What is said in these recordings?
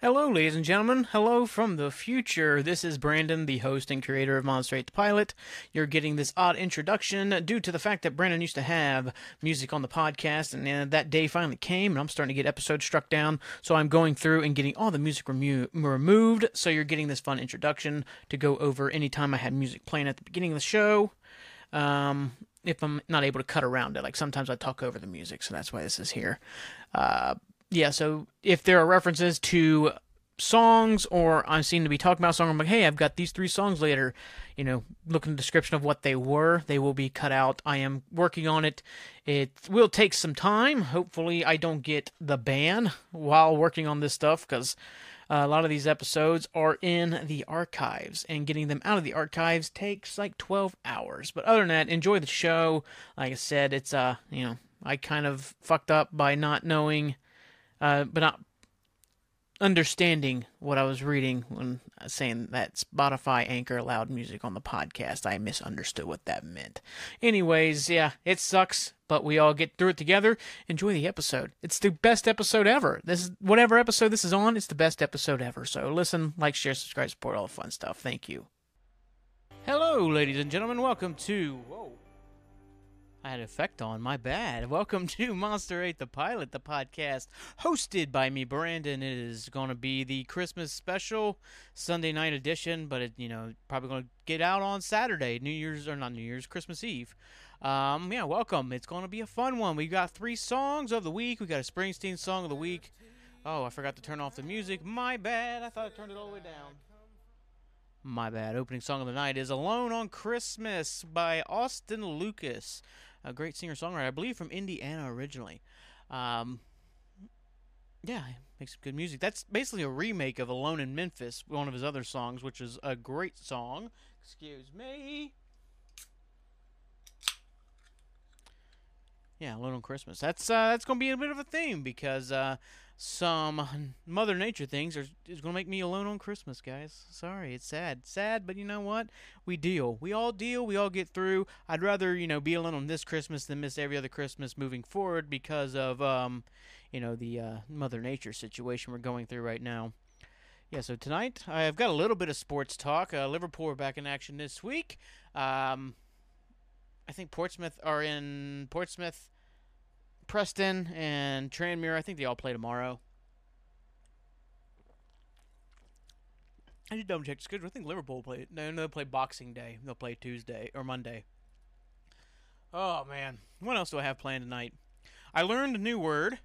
Hello, ladies and gentlemen. Hello from the future. This is Brandon, the host and creator of Monster 8 the Pilot. You're getting this odd introduction due to the fact that Brandon used to have music on the podcast, and uh, that day finally came, and I'm starting to get episodes struck down. So I'm going through and getting all the music remo- removed. So you're getting this fun introduction to go over anytime I had music playing at the beginning of the show. Um, if I'm not able to cut around it, like sometimes I talk over the music, so that's why this is here. Uh, yeah, so if there are references to songs or I'm seen to be talking about a song, I'm like, hey, I've got these three songs later, you know, look in the description of what they were. They will be cut out. I am working on it. It will take some time. Hopefully, I don't get the ban while working on this stuff because uh, a lot of these episodes are in the archives, and getting them out of the archives takes like 12 hours. But other than that, enjoy the show. Like I said, it's, uh, you know, I kind of fucked up by not knowing uh, but not understanding what I was reading when saying that Spotify Anchor allowed music on the podcast. I misunderstood what that meant. Anyways, yeah, it sucks, but we all get through it together. Enjoy the episode. It's the best episode ever. This is whatever episode this is on, it's the best episode ever. So listen, like, share, subscribe, support all the fun stuff. Thank you. Hello, ladies and gentlemen. Welcome to Whoa. I had effect on. My bad. Welcome to Monster 8 the Pilot, the podcast hosted by me, Brandon. It is going to be the Christmas special Sunday night edition, but it, you know, probably going to get out on Saturday, New Year's or not New Year's, Christmas Eve. Um, yeah, welcome. It's going to be a fun one. We've got three songs of the week. We got a Springsteen song of the week. Oh, I forgot to turn off the music. My bad. I thought I turned it all the way down. My bad. Opening song of the night is Alone on Christmas by Austin Lucas a great singer songwriter, I believe from Indiana originally. Um, yeah, makes good music. That's basically a remake of Alone in Memphis, one of his other songs, which is a great song. Excuse me. Yeah, Alone on Christmas. That's uh, that's gonna be a bit of a theme because uh, some Mother Nature things are is gonna make me alone on Christmas, guys. Sorry, it's sad, sad, but you know what? We deal. We all deal. We all get through. I'd rather you know be alone on this Christmas than miss every other Christmas moving forward because of um, you know the uh, Mother Nature situation we're going through right now. Yeah, so tonight I've got a little bit of sports talk. Uh, Liverpool are back in action this week. Um, I think Portsmouth are in Portsmouth Preston and Tranmere, I think they all play tomorrow. I just double check the schedule. I think Liverpool play. No, no, they'll play Boxing Day. They'll play Tuesday or Monday. Oh man, what else do I have planned tonight? I learned a new word,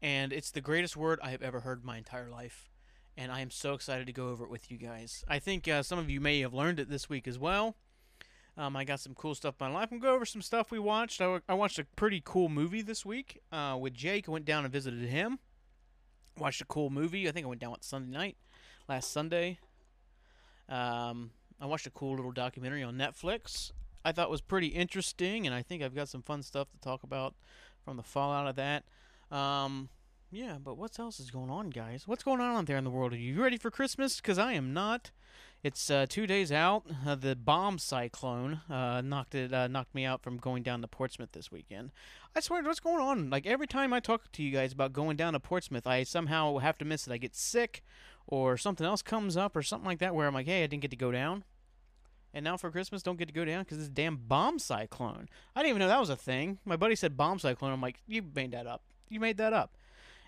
and it's the greatest word I have ever heard my entire life. And I am so excited to go over it with you guys. I think uh, some of you may have learned it this week as well. Um, I got some cool stuff in my life. I'm going go over some stuff we watched. I, I watched a pretty cool movie this week uh, with Jake. I went down and visited him. Watched a cool movie. I think I went down on Sunday night, last Sunday. Um, I watched a cool little documentary on Netflix. I thought was pretty interesting, and I think I've got some fun stuff to talk about from the fallout of that. Um, yeah, but what else is going on, guys? What's going on out there in the world? Are you ready for Christmas? Because I am not. It's uh, two days out. Uh, the bomb cyclone uh, knocked it uh, knocked me out from going down to Portsmouth this weekend. I swear, what's going on? Like every time I talk to you guys about going down to Portsmouth, I somehow have to miss it. I get sick, or something else comes up, or something like that, where I'm like, hey, I didn't get to go down. And now for Christmas, don't get to go down because this damn bomb cyclone. I didn't even know that was a thing. My buddy said bomb cyclone. I'm like, you made that up. You made that up.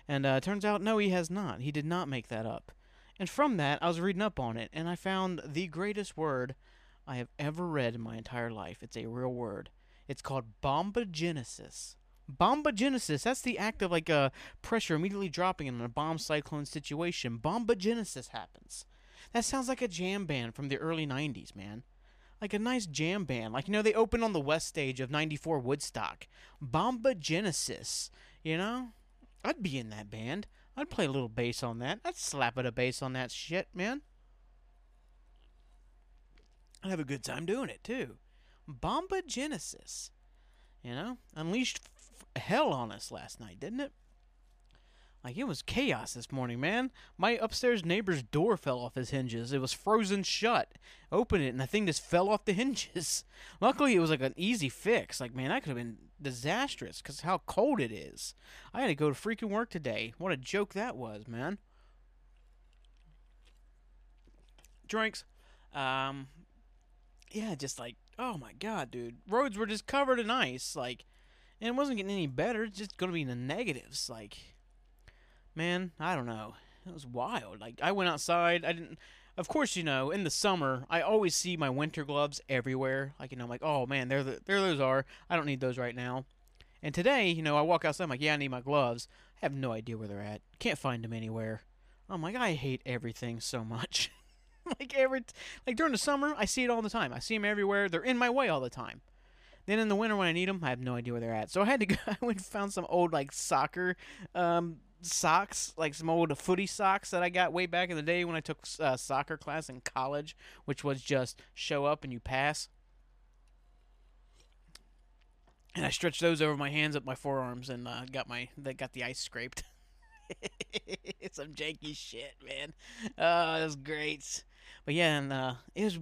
And uh, turns out, no, he has not. He did not make that up. And from that, I was reading up on it, and I found the greatest word I have ever read in my entire life. It's a real word. It's called bombogenesis. Bombogenesis, that's the act of like a uh, pressure immediately dropping in a bomb cyclone situation. Bombogenesis happens. That sounds like a jam band from the early 90s, man. Like a nice jam band. Like, you know, they opened on the west stage of 94 Woodstock. Bombogenesis. You know? I'd be in that band. I'd play a little bass on that. I'd slap it a bass on that shit, man. I'd have a good time doing it too. Bombogenesis. you know, unleashed hell on us last night, didn't it? Like it was chaos this morning, man. My upstairs neighbor's door fell off his hinges. It was frozen shut. Open it and the thing just fell off the hinges. Luckily, it was like an easy fix. Like man, that could have been disastrous because how cold it is. I had to go to freaking work today. What a joke that was, man. drinks. Um, yeah, just like oh my god, dude, roads were just covered in ice, like, and it wasn't getting any better. It's just gonna be in the negatives, like, man, I don't know. It was wild. Like I went outside. I didn't. Of course, you know, in the summer, I always see my winter gloves everywhere. Like you know, I'm like, oh man, there, the, there those are. I don't need those right now. And today, you know, I walk outside. I'm like, yeah, I need my gloves. I have no idea where they're at. Can't find them anywhere. I'm like, I hate everything so much. like every, like during the summer, I see it all the time. I see them everywhere. They're in my way all the time. Then in the winter when I need them, I have no idea where they're at. So I had to go. I went and found some old like soccer um, socks, like some old footy socks that I got way back in the day when I took uh, soccer class in college, which was just show up and you pass. And I stretched those over my hands up my forearms and uh, got my that got the ice scraped. some janky shit, man. Oh, it was great. But yeah, and uh, it was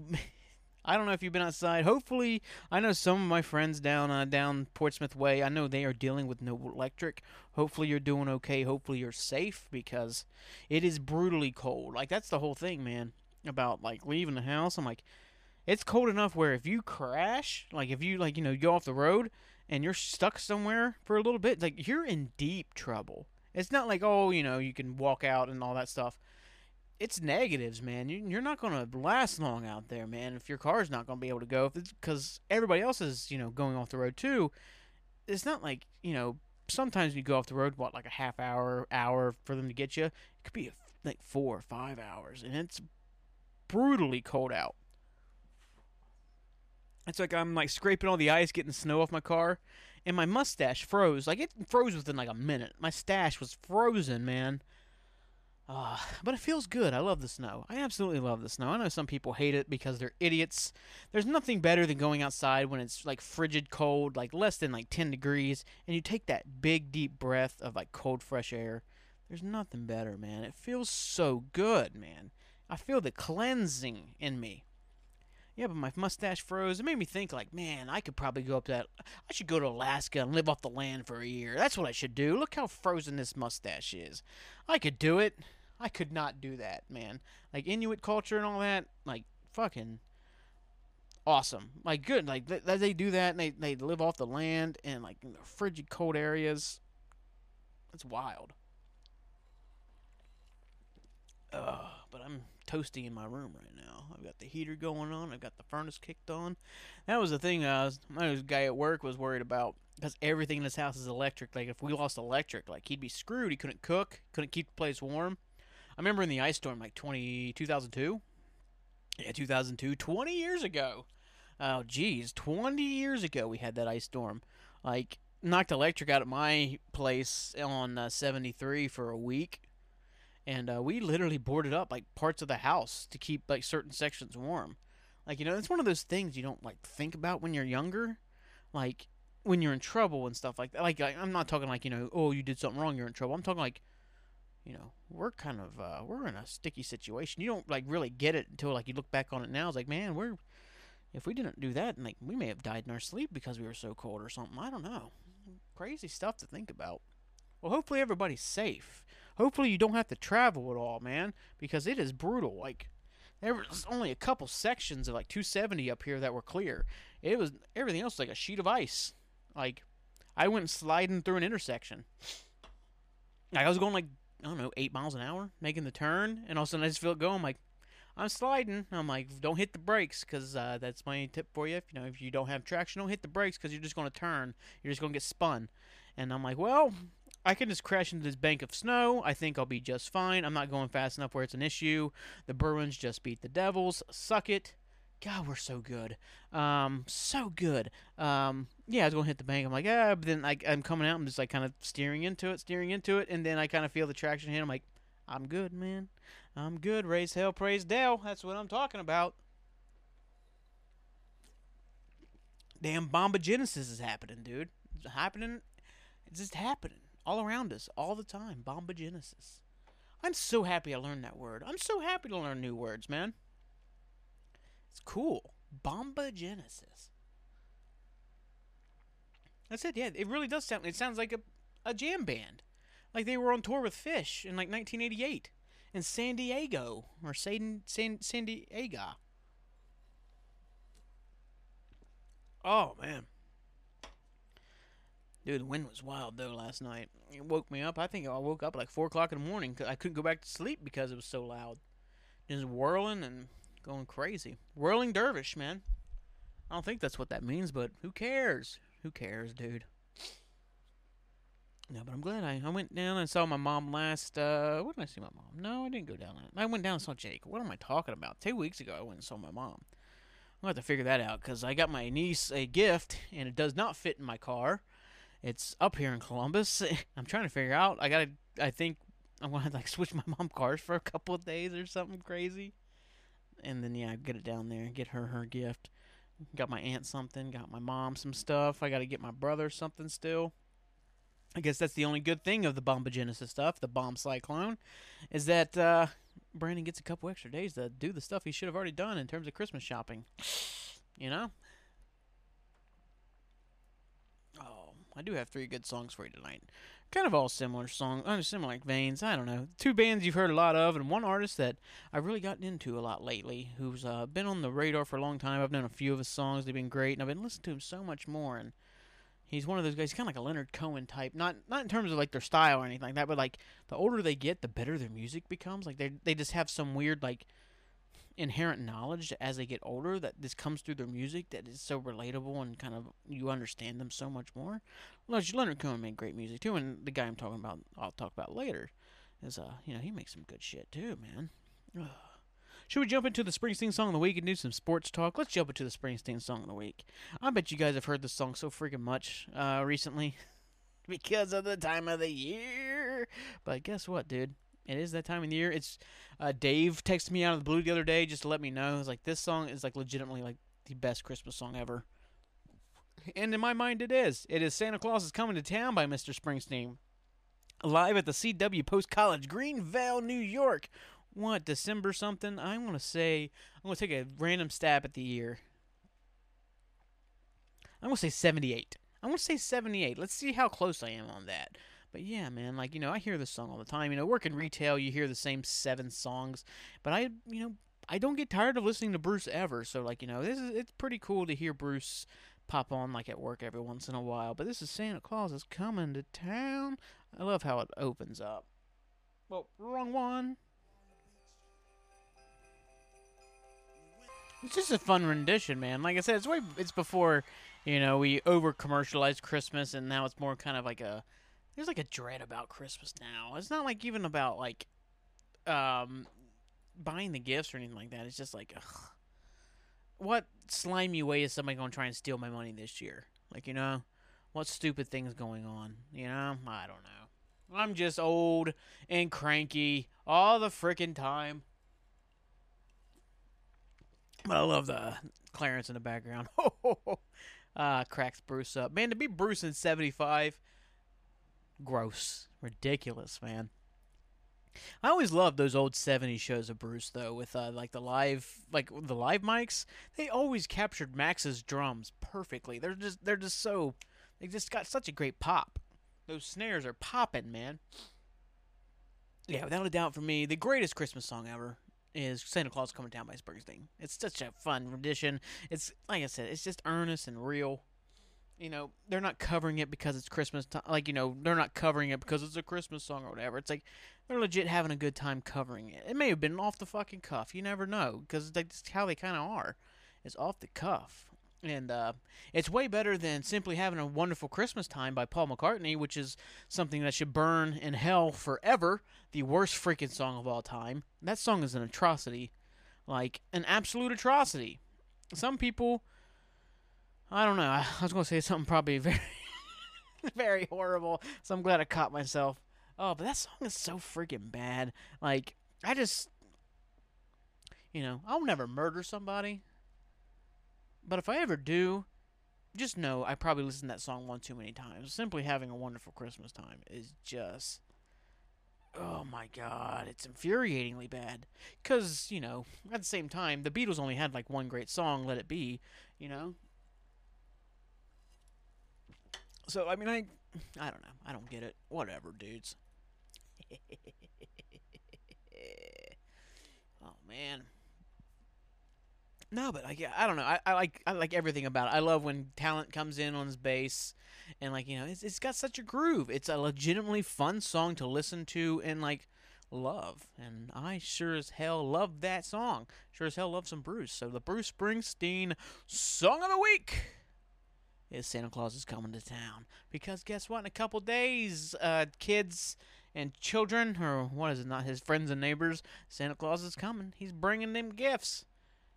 I don't know if you've been outside. Hopefully, I know some of my friends down uh, down Portsmouth Way. I know they are dealing with no electric. Hopefully, you're doing okay. Hopefully, you're safe because it is brutally cold. Like that's the whole thing, man. About like leaving the house. I'm like, it's cold enough where if you crash, like if you like you know go off the road and you're stuck somewhere for a little bit, like you're in deep trouble. It's not like oh you know you can walk out and all that stuff it's negatives, man. You, are not going to last long out there, man. If your car's not going to be able to go, because everybody else is, you know, going off the road too. It's not like you know. Sometimes you go off the road, what like a half hour, hour for them to get you. It could be like four or five hours, and it's brutally cold out. It's like I'm like scraping all the ice, getting snow off my car, and my mustache froze. Like it froze within like a minute. My stash was frozen, man. Uh, but it feels good. I love the snow. I absolutely love the snow. I know some people hate it because they're idiots. There's nothing better than going outside when it's like frigid cold, like less than like 10 degrees, and you take that big deep breath of like cold fresh air. There's nothing better, man. It feels so good, man. I feel the cleansing in me. Yeah, but my mustache froze. It made me think, like, man, I could probably go up that. I should go to Alaska and live off the land for a year. That's what I should do. Look how frozen this mustache is. I could do it. I could not do that, man. Like Inuit culture and all that, like fucking awesome. Like good. Like they, they do that and they they live off the land and like frigid cold areas. It's wild. But I'm toasty in my room right now. I've got the heater going on. I've got the furnace kicked on. That was the thing. I was my guy at work was worried about because everything in this house is electric. Like if we lost electric, like he'd be screwed. He couldn't cook, couldn't keep the place warm. I remember in the ice storm, like 20, 2002. Yeah, 2002, 20 years ago. Oh, geez, 20 years ago we had that ice storm. Like, knocked electric out at my place on uh, 73 for a week. And uh, we literally boarded up, like, parts of the house to keep, like, certain sections warm. Like, you know, it's one of those things you don't, like, think about when you're younger. Like, when you're in trouble and stuff like that. Like, I'm not talking like, you know, oh, you did something wrong, you're in trouble. I'm talking like, you know, we're kind of uh, we're in a sticky situation. You don't like really get it until like you look back on it now. It's like, man, we're if we didn't do that, like we may have died in our sleep because we were so cold or something. I don't know. Crazy stuff to think about. Well, hopefully everybody's safe. Hopefully you don't have to travel at all, man, because it is brutal. Like there was only a couple sections of like 270 up here that were clear. It was everything else was like a sheet of ice. Like I went sliding through an intersection. Like I was going like I don't know, eight miles an hour, making the turn, and all of a sudden I just feel it go. I'm like, I'm sliding. I'm like, don't hit the brakes, because uh, that's my tip for you. If you know, if you don't have traction, don't hit the brakes, because you're just going to turn. You're just going to get spun. And I'm like, well, I can just crash into this bank of snow. I think I'll be just fine. I'm not going fast enough where it's an issue. The Bruins just beat the Devils. Suck it. God, we're so good. Um, so good. Um, yeah, I was going to hit the bank. I'm like, ah, but then I, I'm coming out. I'm just like kind of steering into it, steering into it, and then I kind of feel the traction hit. I'm like, I'm good, man. I'm good. Raise hell, praise Dale. That's what I'm talking about. Damn, Bombogenesis is happening, dude. It's happening. It's just happening all around us, all the time. Bombogenesis. I'm so happy I learned that word. I'm so happy to learn new words, man. Cool. Bombogenesis. That's it. Yeah, it really does sound. It sounds like a a jam band, like they were on tour with Phish in like 1988, in San Diego or San San San Diego. Oh man. Dude, the wind was wild though last night. It woke me up. I think I woke up like four o'clock in the morning. Cause I couldn't go back to sleep because it was so loud. Just whirling and going crazy. Whirling dervish, man. I don't think that's what that means, but who cares? Who cares, dude? No, but I'm glad I, I went down and saw my mom last. Uh, when did I see my mom? No, I didn't go down. I went down and saw Jake. What am I talking about? Two weeks ago, I went and saw my mom. I'm gonna have to figure that out because I got my niece a gift and it does not fit in my car. It's up here in Columbus. I'm trying to figure out. I gotta. I think I'm gonna like switch my mom cars for a couple of days or something crazy, and then yeah, get it down there get her her gift. Got my aunt something. Got my mom some stuff. I got to get my brother something still. I guess that's the only good thing of the Bombogenesis stuff, the Bomb Cyclone, is that uh, Brandon gets a couple extra days to do the stuff he should have already done in terms of Christmas shopping. You know? Oh, I do have three good songs for you tonight. Kind of all similar songs, uh, similar veins. I don't know. Two bands you've heard a lot of, and one artist that I've really gotten into a lot lately, who's uh, been on the radar for a long time. I've known a few of his songs; they've been great, and I've been listening to him so much more. And he's one of those guys, kind of like a Leonard Cohen type. Not not in terms of like their style or anything like that, but like the older they get, the better their music becomes. Like they they just have some weird like inherent knowledge as they get older that this comes through their music that is so relatable and kind of you understand them so much more. Leonard Cohen made great music too, and the guy I'm talking about, I'll talk about later, is uh, you know, he makes some good shit too, man. Ugh. Should we jump into the Springsteen song of the week and do some sports talk? Let's jump into the Springsteen song of the week. I bet you guys have heard this song so freaking much uh, recently because of the time of the year. But guess what, dude? It is that time of the year. It's uh, Dave texted me out of the blue the other day just to let me know. It's like this song is like legitimately like the best Christmas song ever. And in my mind, it is. It is Santa Claus is Coming to Town by Mr. Springsteen. Live at the CW Post College, Greenvale, New York. What, December something? I want to say, I'm going to take a random stab at the year. I'm going to say 78. I'm to say 78. Let's see how close I am on that. But yeah, man, like, you know, I hear this song all the time. You know, work in retail, you hear the same seven songs. But I, you know, I don't get tired of listening to Bruce ever. So, like, you know, this is, it's pretty cool to hear Bruce pop on, like, at work every once in a while. But this is Santa Claus is coming to town. I love how it opens up. Well, wrong one. It's just a fun rendition, man. Like I said, it's way it's before, you know, we over commercialized Christmas and now it's more kind of like a there's like a dread about Christmas now. It's not like even about like um buying the gifts or anything like that. It's just like ugh. what slimy way is somebody going to try and steal my money this year? Like, you know, what stupid things going on, you know? I don't know. I'm just old and cranky all the freaking time. But I love the Clarence in the background. ah, cracks Bruce up. Man, to be Bruce in 75, gross. Ridiculous, man. I always loved those old 70s shows of Bruce though with uh, like the live like the live mics. They always captured Max's drums perfectly. They're just they're just so they just got such a great pop. Those snares are popping, man. Yeah, without a doubt for me, the greatest Christmas song ever is Santa Claus Coming Down by Springsteen. It's such a fun rendition. It's like I said, it's just earnest and real. You know, they're not covering it because it's Christmas time. Like, you know, they're not covering it because it's a Christmas song or whatever. It's like they're legit having a good time covering it. It may have been off the fucking cuff. You never know because that's how they kind of are. It's off the cuff. And uh, it's way better than simply having a wonderful Christmas time by Paul McCartney, which is something that should burn in hell forever. The worst freaking song of all time. That song is an atrocity, like an absolute atrocity. Some people, I don't know. I was going to say something probably very, very horrible. So I'm glad I caught myself. Oh, but that song is so freaking bad. Like I just, you know, I'll never murder somebody. But if I ever do, just know I probably listened to that song one too many times. Simply having a wonderful Christmas time is just. Oh my god, it's infuriatingly bad. Because, you know, at the same time, the Beatles only had like one great song, Let It Be, you know? So, I mean, I. I don't know. I don't get it. Whatever, dudes. Oh man. No, but like I don't know. I, I like I like everything about it. I love when Tallent comes in on his bass, and like you know, it's it's got such a groove. It's a legitimately fun song to listen to and like love. And I sure as hell love that song. Sure as hell love some Bruce. So the Bruce Springsteen song of the week is Santa Claus is coming to town. Because guess what? In a couple days, uh, kids and children, or what is it? Not his friends and neighbors. Santa Claus is coming. He's bringing them gifts.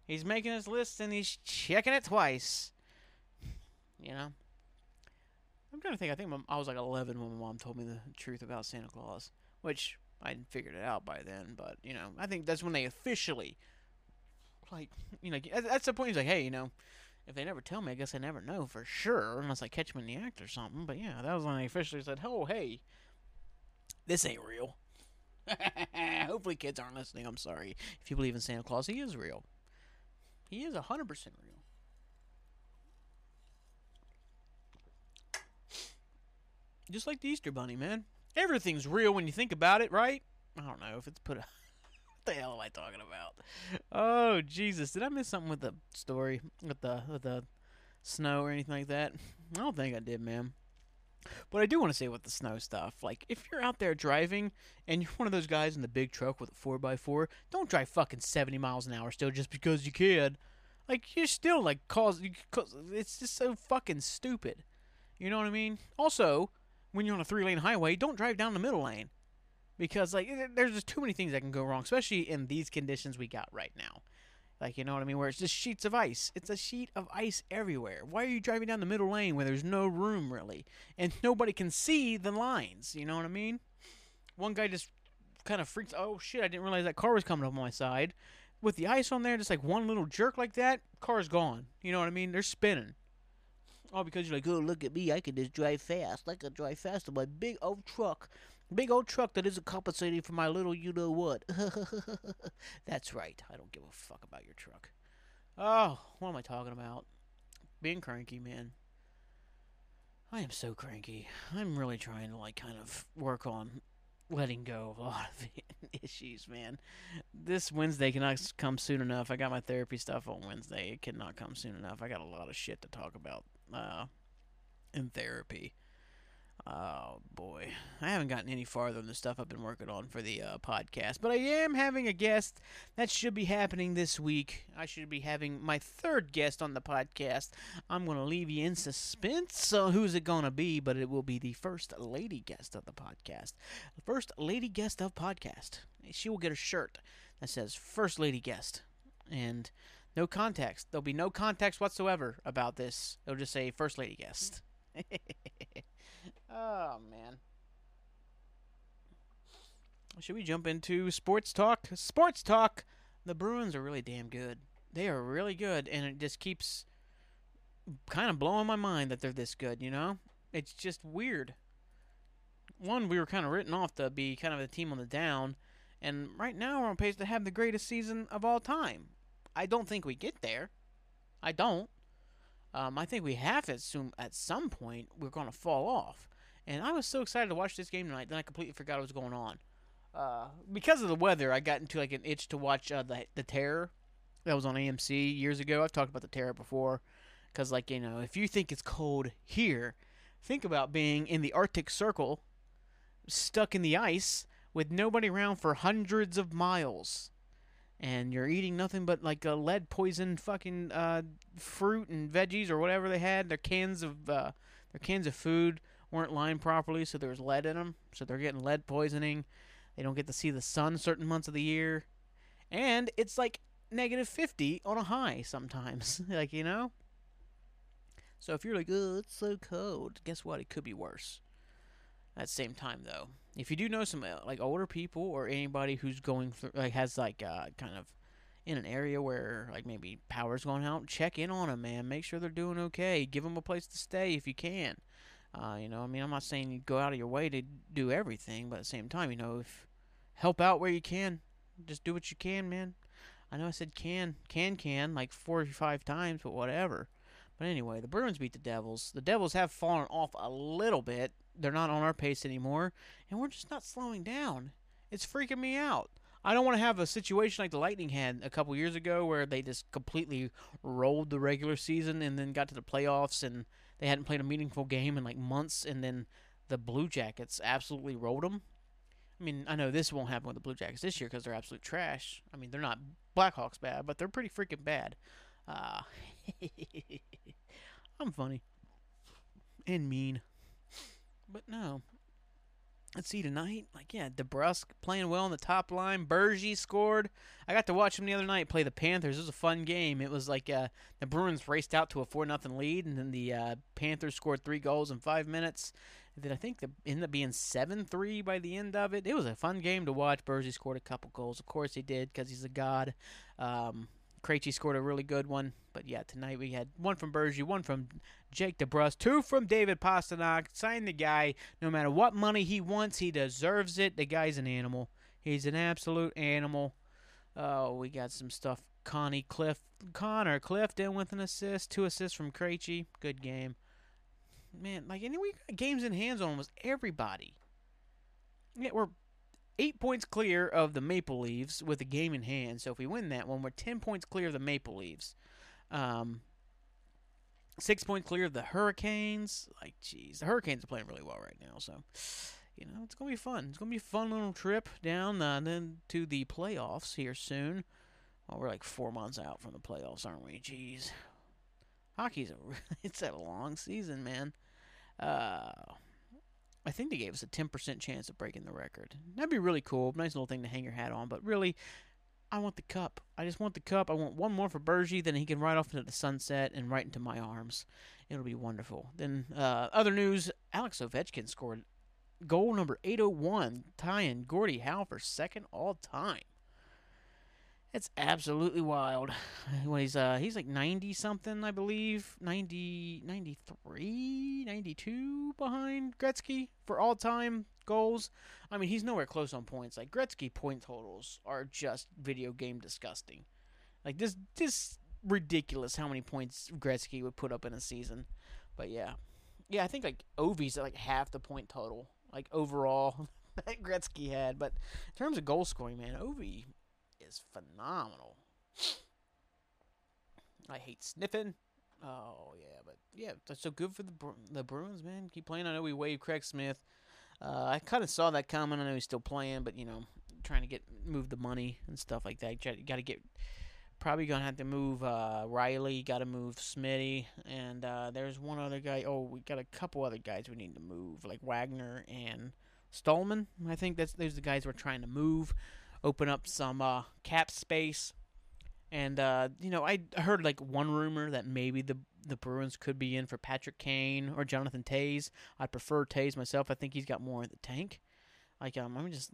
He's making his list and he's checking it twice. You know? I'm trying to think. I think I was like 11 when my mom told me the truth about Santa Claus, which I figured it out by then. But you know, I think that's when they officially, like, you know, that's the point. He's like, hey, you know, if they never tell me, I guess I never know for sure, unless I catch them in the act or something. But yeah, that was when they officially said, oh, hey, this ain't real. Hopefully, kids aren't listening. I'm sorry. If you believe in Santa Claus, he is real. He is 100% real. Just like the Easter Bunny, man. Everything's real when you think about it, right? I don't know if it's put a. the hell am I talking about? Oh Jesus! Did I miss something with the story with the with the snow or anything like that? I don't think I did, man. But I do want to say with the snow stuff, like if you're out there driving and you're one of those guys in the big truck with a four x four, don't drive fucking seventy miles an hour still just because you can. Like you're still like cause, cause it's just so fucking stupid. You know what I mean? Also, when you're on a three lane highway, don't drive down the middle lane because like eh, there's just too many things that can go wrong, especially in these conditions we got right now. Like, you know what I mean? Where it's just sheets of ice. It's a sheet of ice everywhere. Why are you driving down the middle lane where there's no room, really? And nobody can see the lines. You know what I mean? One guy just kind of freaks. Oh, shit, I didn't realize that car was coming up on my side. With the ice on there, just like one little jerk like that, car's gone. You know what I mean? They're spinning. All because you're like, oh, look at me. I can just drive fast. I can drive fast in my big old truck. Big old truck that isn't compensating for my little you know what. That's right. I don't give a fuck about your truck. Oh, what am I talking about? Being cranky, man. I am so cranky. I'm really trying to like kind of work on letting go of a lot of issues, man. This Wednesday cannot come soon enough. I got my therapy stuff on Wednesday. It cannot come soon enough. I got a lot of shit to talk about uh, in therapy. Oh boy, I haven't gotten any farther in the stuff I've been working on for the uh, podcast, but I am having a guest that should be happening this week. I should be having my third guest on the podcast. I'm going to leave you in suspense. So who's it going to be? But it will be the first lady guest of the podcast. The first lady guest of podcast. She will get a shirt that says "First Lady Guest," and no context. There'll be no context whatsoever about this. It'll just say "First Lady Guest." oh man. Should we jump into sports talk? Sports talk. The Bruins are really damn good. They are really good, and it just keeps kind of blowing my mind that they're this good. You know, it's just weird. One, we were kind of written off to be kind of the team on the down, and right now we're on pace to have the greatest season of all time. I don't think we get there. I don't. Um, I think we have to assume at some point we're going to fall off. And I was so excited to watch this game tonight, then I completely forgot what was going on. Uh, because of the weather, I got into like an itch to watch uh, the the Terror that was on AMC years ago. I've talked about the Terror before, because like you know, if you think it's cold here, think about being in the Arctic Circle, stuck in the ice with nobody around for hundreds of miles and you're eating nothing but like a lead poisoned fucking uh, fruit and veggies or whatever they had. Their cans of uh, their cans of food weren't lined properly, so there was lead in them. So they're getting lead poisoning. They don't get to see the sun certain months of the year, and it's like negative fifty on a high sometimes. like you know. So if you're like, oh, it's so cold, guess what? It could be worse. At the same time, though, if you do know some uh, like older people or anybody who's going through like has like uh, kind of in an area where like maybe power's going out, check in on them, man. Make sure they're doing okay. Give them a place to stay if you can. Uh, you know, I mean, I'm not saying you go out of your way to do everything, but at the same time, you know, if help out where you can, just do what you can, man. I know I said can, can, can like four or five times, but whatever. But anyway, the Bruins beat the Devils. The Devils have fallen off a little bit they're not on our pace anymore, and we're just not slowing down. It's freaking me out. I don't want to have a situation like the Lightning had a couple years ago where they just completely rolled the regular season and then got to the playoffs and they hadn't played a meaningful game in like months and then the Blue Jackets absolutely rolled them. I mean, I know this won't happen with the Blue Jackets this year because they're absolute trash. I mean, they're not Blackhawks bad, but they're pretty freaking bad. Uh, I'm funny and mean, but no, let's see tonight. Like yeah, DeBrusk playing well on the top line. Bergie scored. I got to watch him the other night play the Panthers. It was a fun game. It was like uh, the Bruins raced out to a four nothing lead, and then the uh, Panthers scored three goals in five minutes. And then I think it ended up being seven three by the end of it. It was a fun game to watch. Bergie scored a couple goals. Of course he did because he's a god. Um, Krejci scored a really good one. But yeah, tonight we had one from Bergie, one from Jake DeBrusk, two from David Pastrnak. Sign the guy. No matter what money he wants, he deserves it. The guy's an animal. He's an absolute animal. Oh, we got some stuff. Connie Cliff, Connor Clifton with an assist, two assists from Krejci. Good game. Man, like anyway, games in hands on almost everybody. Yeah, we're eight points clear of the Maple Leaves with a game in hand. So if we win that one, we're ten points clear of the Maple Leaves. Um, six points clear of the Hurricanes. Like, jeez, the Hurricanes are playing really well right now. So, you know, it's gonna be fun. It's gonna be a fun little trip down uh, then to the playoffs here soon. Well, we're like four months out from the playoffs, aren't we? Jeez, hockey's a it's a long season, man. Uh, I think they gave us a 10% chance of breaking the record. That'd be really cool. Nice little thing to hang your hat on. But really, I want the cup. I just want the cup. I want one more for Bergie, then he can ride off into the sunset and right into my arms. It'll be wonderful. Then, uh, other news Alex Ovechkin scored goal number 801, tying Gordie Howe for second all time. It's absolutely wild. When he's uh he's like 90 something, I believe. 90 93, 92 behind Gretzky for all-time goals. I mean, he's nowhere close on points. Like Gretzky point totals are just video game disgusting. Like this this ridiculous how many points Gretzky would put up in a season. But yeah. Yeah, I think like Ovi's at like half the point total like overall that Gretzky had, but in terms of goal scoring, man, Ovi is phenomenal. I hate sniffing. Oh yeah, but yeah, that's so good for the the Bruins, man. Keep playing. I know we waived Craig Smith. Uh, I kind of saw that coming. I know he's still playing, but you know, trying to get move the money and stuff like that. You got to get. Probably gonna have to move uh, Reilly. Got to move Smitty, and uh, there's one other guy. Oh, we got a couple other guys we need to move, like Wagner and Stralman. I think that's those are the guys we're trying to move open up some uh, cap space. And uh, you know, I heard like one rumor that maybe the the Bruins could be in for Patrick Kane or Jonathan Toews. I prefer Toews myself. I think he's got more in the tank. Like um, I'm just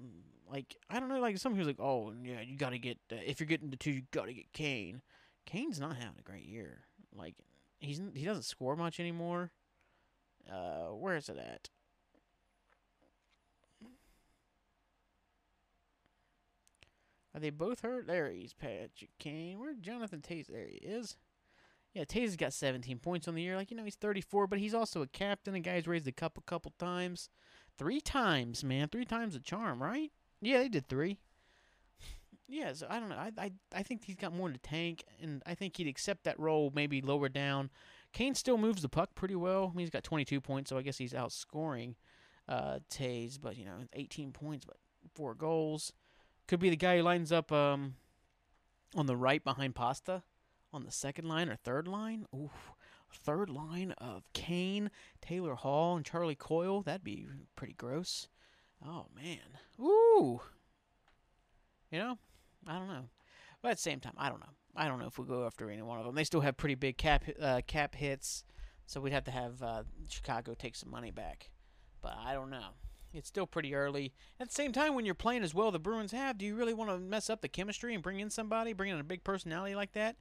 like I don't know. Like some who's like, oh yeah, you got to get uh, if you're getting the two, you got to get Kane. Kane's not having a great year. Like he's he doesn't score much anymore. Uh, where is it at? Are they both hurt? There he's Patrick Kane. Where Jonathan Toews? There he is. Yeah, Toews got 17 points on the year. Like, you know, he's 34, but he's also a captain. The guy's raised the cup a couple times. Three times, man. Three times a charm, right? Yeah, they did three. yeah, so I don't know. I, I, I think he's got more in the tank, and I think he'd accept that role maybe lower down. Kane still moves the puck pretty well. I mean, he's got 22 points, so I guess he's outscoring uh, Toews, but, you know, 18 points, but four goals. Could be the guy who lines up um, on the right behind Pasta on the second line or third line. Ooh, third line of Kane, Taylor Hall, and Charlie Coyle. That'd be pretty gross. Oh man. Ooh. You know, I don't know. But at the same time, I don't know. I don't know if we go after any one of them. They still have pretty big cap uh, cap hits, so we'd have to have uh, Chicago take some money back. But I don't know. It's still pretty early. At the same time, when you're playing as well the Bruins have, do you really want to mess up the chemistry and bring in somebody, bring in a big personality like that?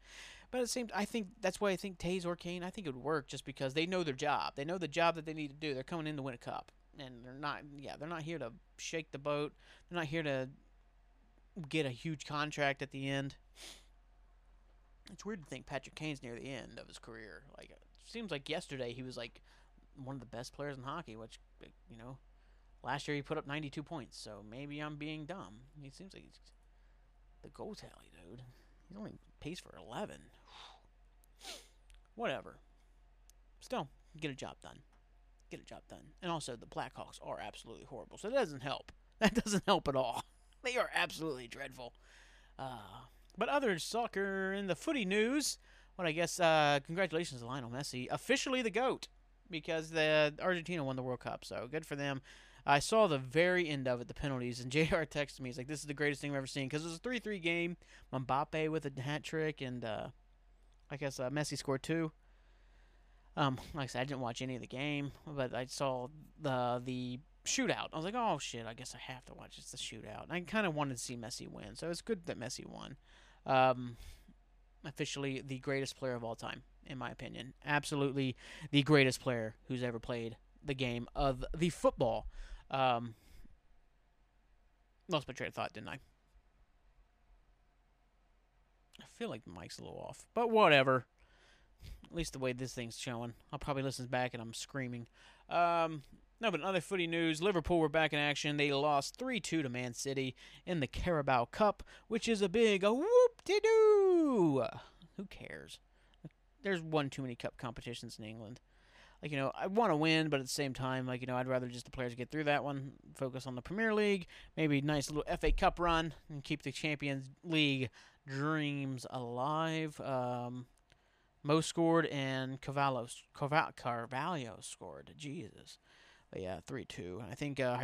But the same, I think that's why I think Toews or Kane, I think it would work just because they know their job. They know the job that they need to do. They're coming in to win a cup, and they're not. Yeah, they're not here to shake the boat. They're not here to get a huge contract at the end. It's weird to think Patrick Kane's near the end of his career. Like, it seems like yesterday he was like one of the best players in hockey, which you know Last year he put up 92 points, so maybe I'm being dumb. He seems like he's goal tally, dude. He's only pays for 11. Whatever. Still, get a job done. Get a job done. And also, the Blackhawks are absolutely horrible, so that doesn't help. That doesn't help at all. They are absolutely dreadful. Uh, but other soccer in the footy news, well, I guess uh, congratulations to Lionel Messi, officially the goat, because the Argentina won the World Cup. So good for them. I saw the very end of it, the penalties, and Jr. texted me. He's like, "This is the greatest thing I've ever seen," because it was a three-three game. Mbappe with a hat trick, and uh, I guess uh, Messi scored two. Um, like I said, I didn't watch any of the game, but I saw the the shootout. I was like, oh shit, I guess I have to watch it's the shootout. And I kind of wanted to see Messi win, so it's good that Messi won. Um, officially the greatest player of all time, in my opinion. Absolutely the greatest player who's ever played the game of the football. Um, lost my train of thought, didn't I? I feel like the mic's a little off, but whatever. At least the way this thing's showing. I'll probably listen back and I'm screaming. Um, no, but in other footy news, Liverpool were back in action. They lost 3 2 to Man City in the Carabao Cup, which is a big whoop de doo. Who cares? There's one too many cup competitions in England. Like, you know, I want to win, but at the same time, like, you know, I'd rather just the players get through that one, focus on the Premier League, maybe nice little FA Cup run, and keep the Champions League dreams alive. Um, Mo scored and Carvalho, Carvalho scored. Jesus. But yeah, three two. I think uh,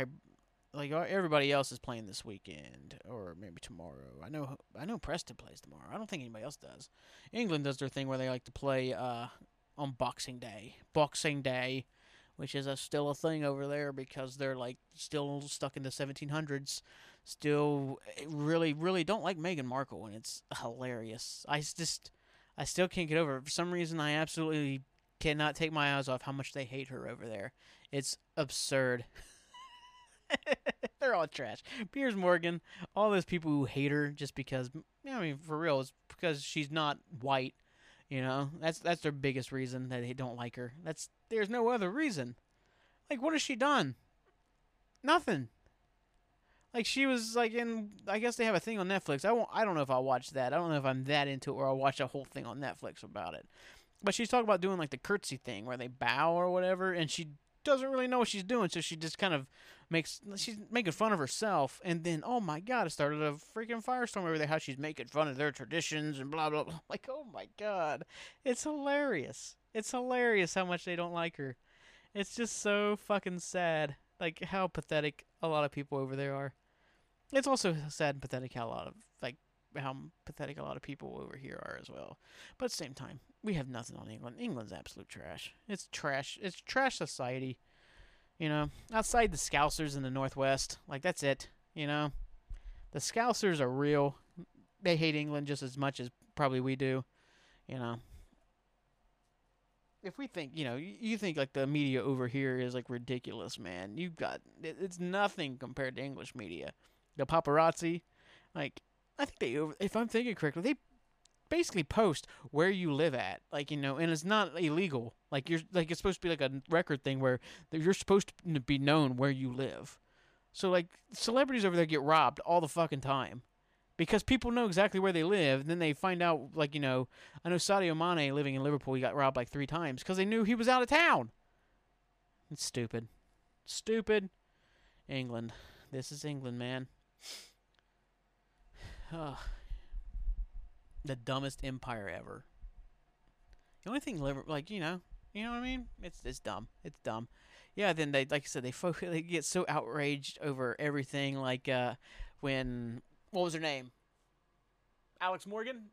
like uh, everybody else is playing this weekend or maybe tomorrow. I know I know Preston plays tomorrow. I don't think anybody else does. England does their thing where they like to play uh, on Boxing Day. Boxing Day, which is a, still a thing over there because they're like still stuck in the 1700s. Still eh, really really don't like Meghan Markle and it's hilarious. I just I still can't get over it. For some reason I absolutely cannot take my eyes off how much they hate her over there. It's absurd. They're all trash. Piers Morgan, all those people who hate her just because, I mean, for real, it's because she's not white. You know, that's that's their biggest reason that they don't like her. That's there's no other reason. Like, what has she done? Nothing. Like she was like in. I guess they have a thing on Netflix. I won't. I don't know if I'll watch that. I don't know if I'm that into it, or I'll watch a whole thing on Netflix about it. But she's talking about doing like the curtsy thing where they bow or whatever, and she doesn't really know what she's doing, so she just kind of makes she's making fun of herself, and then oh my god, it started a freaking firestorm over there. How she's making fun of their traditions and blah blah blah. Like oh my god, it's hilarious. It's hilarious how much they don't like her. It's just so fucking sad. Like how pathetic a lot of people over there are. It's also sad and pathetic how a lot of like how pathetic a lot of people over here are as well. But at the same time, we have nothing on England. England's absolute trash. It's trash. It's trash society. You know, outside the Scousers in the Northwest, like that's it. You know, the Scousers are real. They hate England just as much as probably we do. You know, if we think, you know, you think like the media over here is like ridiculous, man. You've got it's nothing compared to English media. The paparazzi, like I think they, if I'm thinking correctly, they basically post where you live at, like you know, and it's not illegal. Like you're like it's supposed to be like a record thing where you're supposed to be known where you live. So like celebrities over there get robbed all the fucking time because people know exactly where they live. And then they find out, like you know, I know Sadio Mane living in Liverpool, he got robbed like three times because they knew he was out of town. It's stupid, stupid. England, this is England, man. The dumbest empire ever. The only thing, like you know, you know what I mean? It's it's dumb. It's dumb. Yeah. Then they, like I said, they focus, they get so outraged over everything. Like uh, when what was her name? Alex Morgan.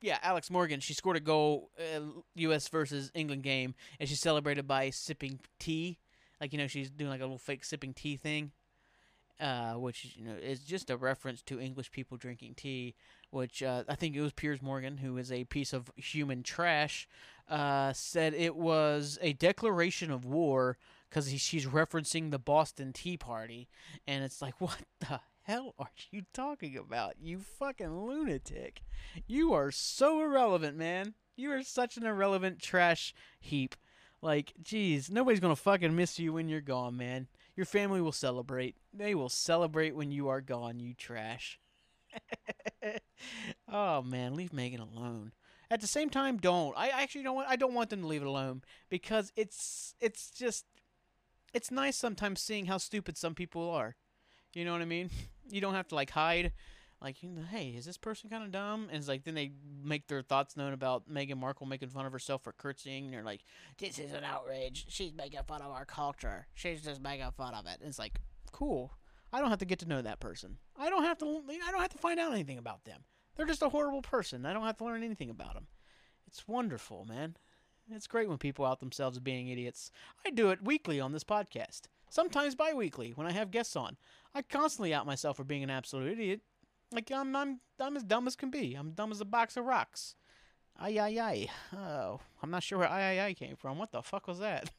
Yeah, Alex Morgan. She scored a goal, uh, U.S. versus England game, and she celebrated by sipping tea. Like you know, she's doing like a little fake sipping tea thing uh, which you know is just a reference to English people drinking tea, which uh, I think it was Piers Morgan, who is a piece of human trash, uh, said it was a declaration of war because she's referencing the Boston Tea Party, and it's like, what the hell are you talking about? You fucking lunatic! You are so irrelevant, man. You are such an irrelevant trash heap. Like, geez, nobody's gonna fucking miss you when you're gone, man. Your family will celebrate. They will celebrate when you are gone, you trash. Oh man, leave Meghan alone. At the same time, don't. I actually don't want. I don't want them to leave it alone because it's it's just it's nice sometimes seeing how stupid some people are. You know what I mean? You don't have to like hide. Like, you know, hey, is this person kind of dumb? And it's like then they make their thoughts known about Meghan Markle making fun of herself for curtsying. And they're like, "This is an outrage. She's making fun of our culture. She's just making fun of it." And it's like, cool. I don't have to get to know that person. I don't have to. I don't have to find out anything about them. They're just a horrible person. I don't have to learn anything about them. It's wonderful, man. It's great when people out themselves as being idiots. I do it weekly on this podcast. Sometimes bi-weekly when I have guests on. I constantly out myself for being an absolute idiot. Like I'm I'm I'm as dumb as can be. I'm dumb as a box of rocks. Ay ay ay. Oh, I'm not sure where ay ay ay came from. What the fuck was that?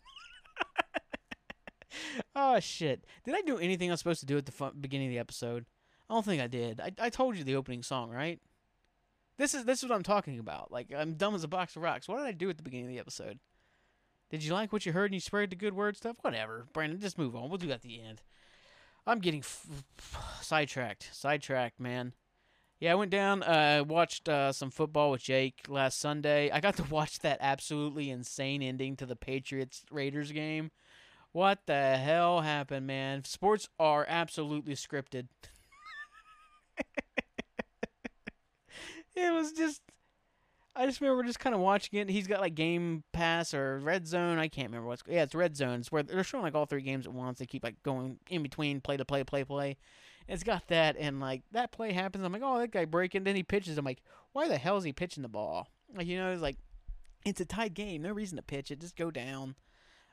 oh shit. Did I do anything I was supposed to do at the beginning of the episode? I don't think I did. I I told you the opening song, right? This is this is what I'm talking about. Like I'm dumb as a box of rocks. What did I do at the beginning of the episode? Did you like what you heard and you spread the good word stuff? Whatever, Brandon. Just move on. We'll do that at the end. I'm getting sidetracked. Sidetracked, man. Yeah, I went down. Uh, watched uh, some football with Jake last Sunday. I got to watch that absolutely insane ending to the Patriots Raiders game. What the hell happened, man? Sports are absolutely scripted. it was just I just remember just kind of watching it. He's got like Game Pass or Red Zone. I can't remember what's. Yeah, it's Red Zone. It's where they're showing like all three games at once. They keep like going in between play to play, play play. It's got that, and like that play happens. I'm like, oh, that guy breaking. Then he pitches. I'm like, why the hell is he pitching the ball? Like you know, it's like it's a tight game. No reason to pitch it. Just go down.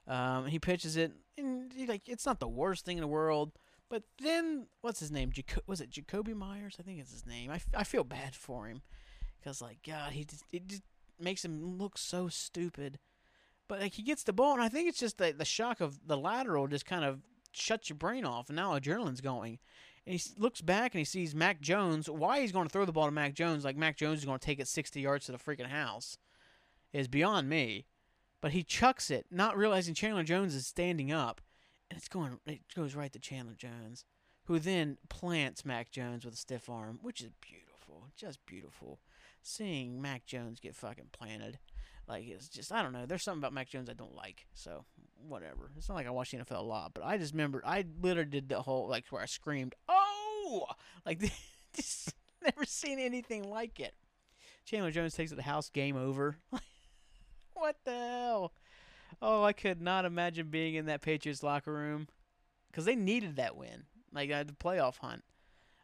Um, he pitches it, and he, like it's not the worst thing in the world. But then, what's his name? Jaco- was it Jakobi Myers? I think it's his name. I, f- I feel bad for him because like God, he just it just makes him look so stupid. But like he gets the ball, and I think it's just the the shock of the lateral just kind of shuts your brain off, and now adrenaline's going. And he looks back and he sees Mac Jones. Why he's going to throw the ball to Mac Jones? Like Mac Jones is going to take it 60 yards to the freaking house, is beyond me. But he chucks it, not realizing Chandler Jones is standing up, and it's going. It goes right to Chandler Jones, who then plants Mac Jones with a stiff arm, which is beautiful, just beautiful seeing Mac Jones get fucking planted. Like it's just I don't know. There's something about Mac Jones I don't like. So whatever. It's not like I watch the NFL a lot, but I just remember I literally did the whole like where I screamed, "Oh!" Like just never seen anything like it. Chandler Jones takes it to the house. Game over. what the hell? Oh, I could not imagine being in that Patriots locker room because they needed that win. Like uh, the playoff hunt.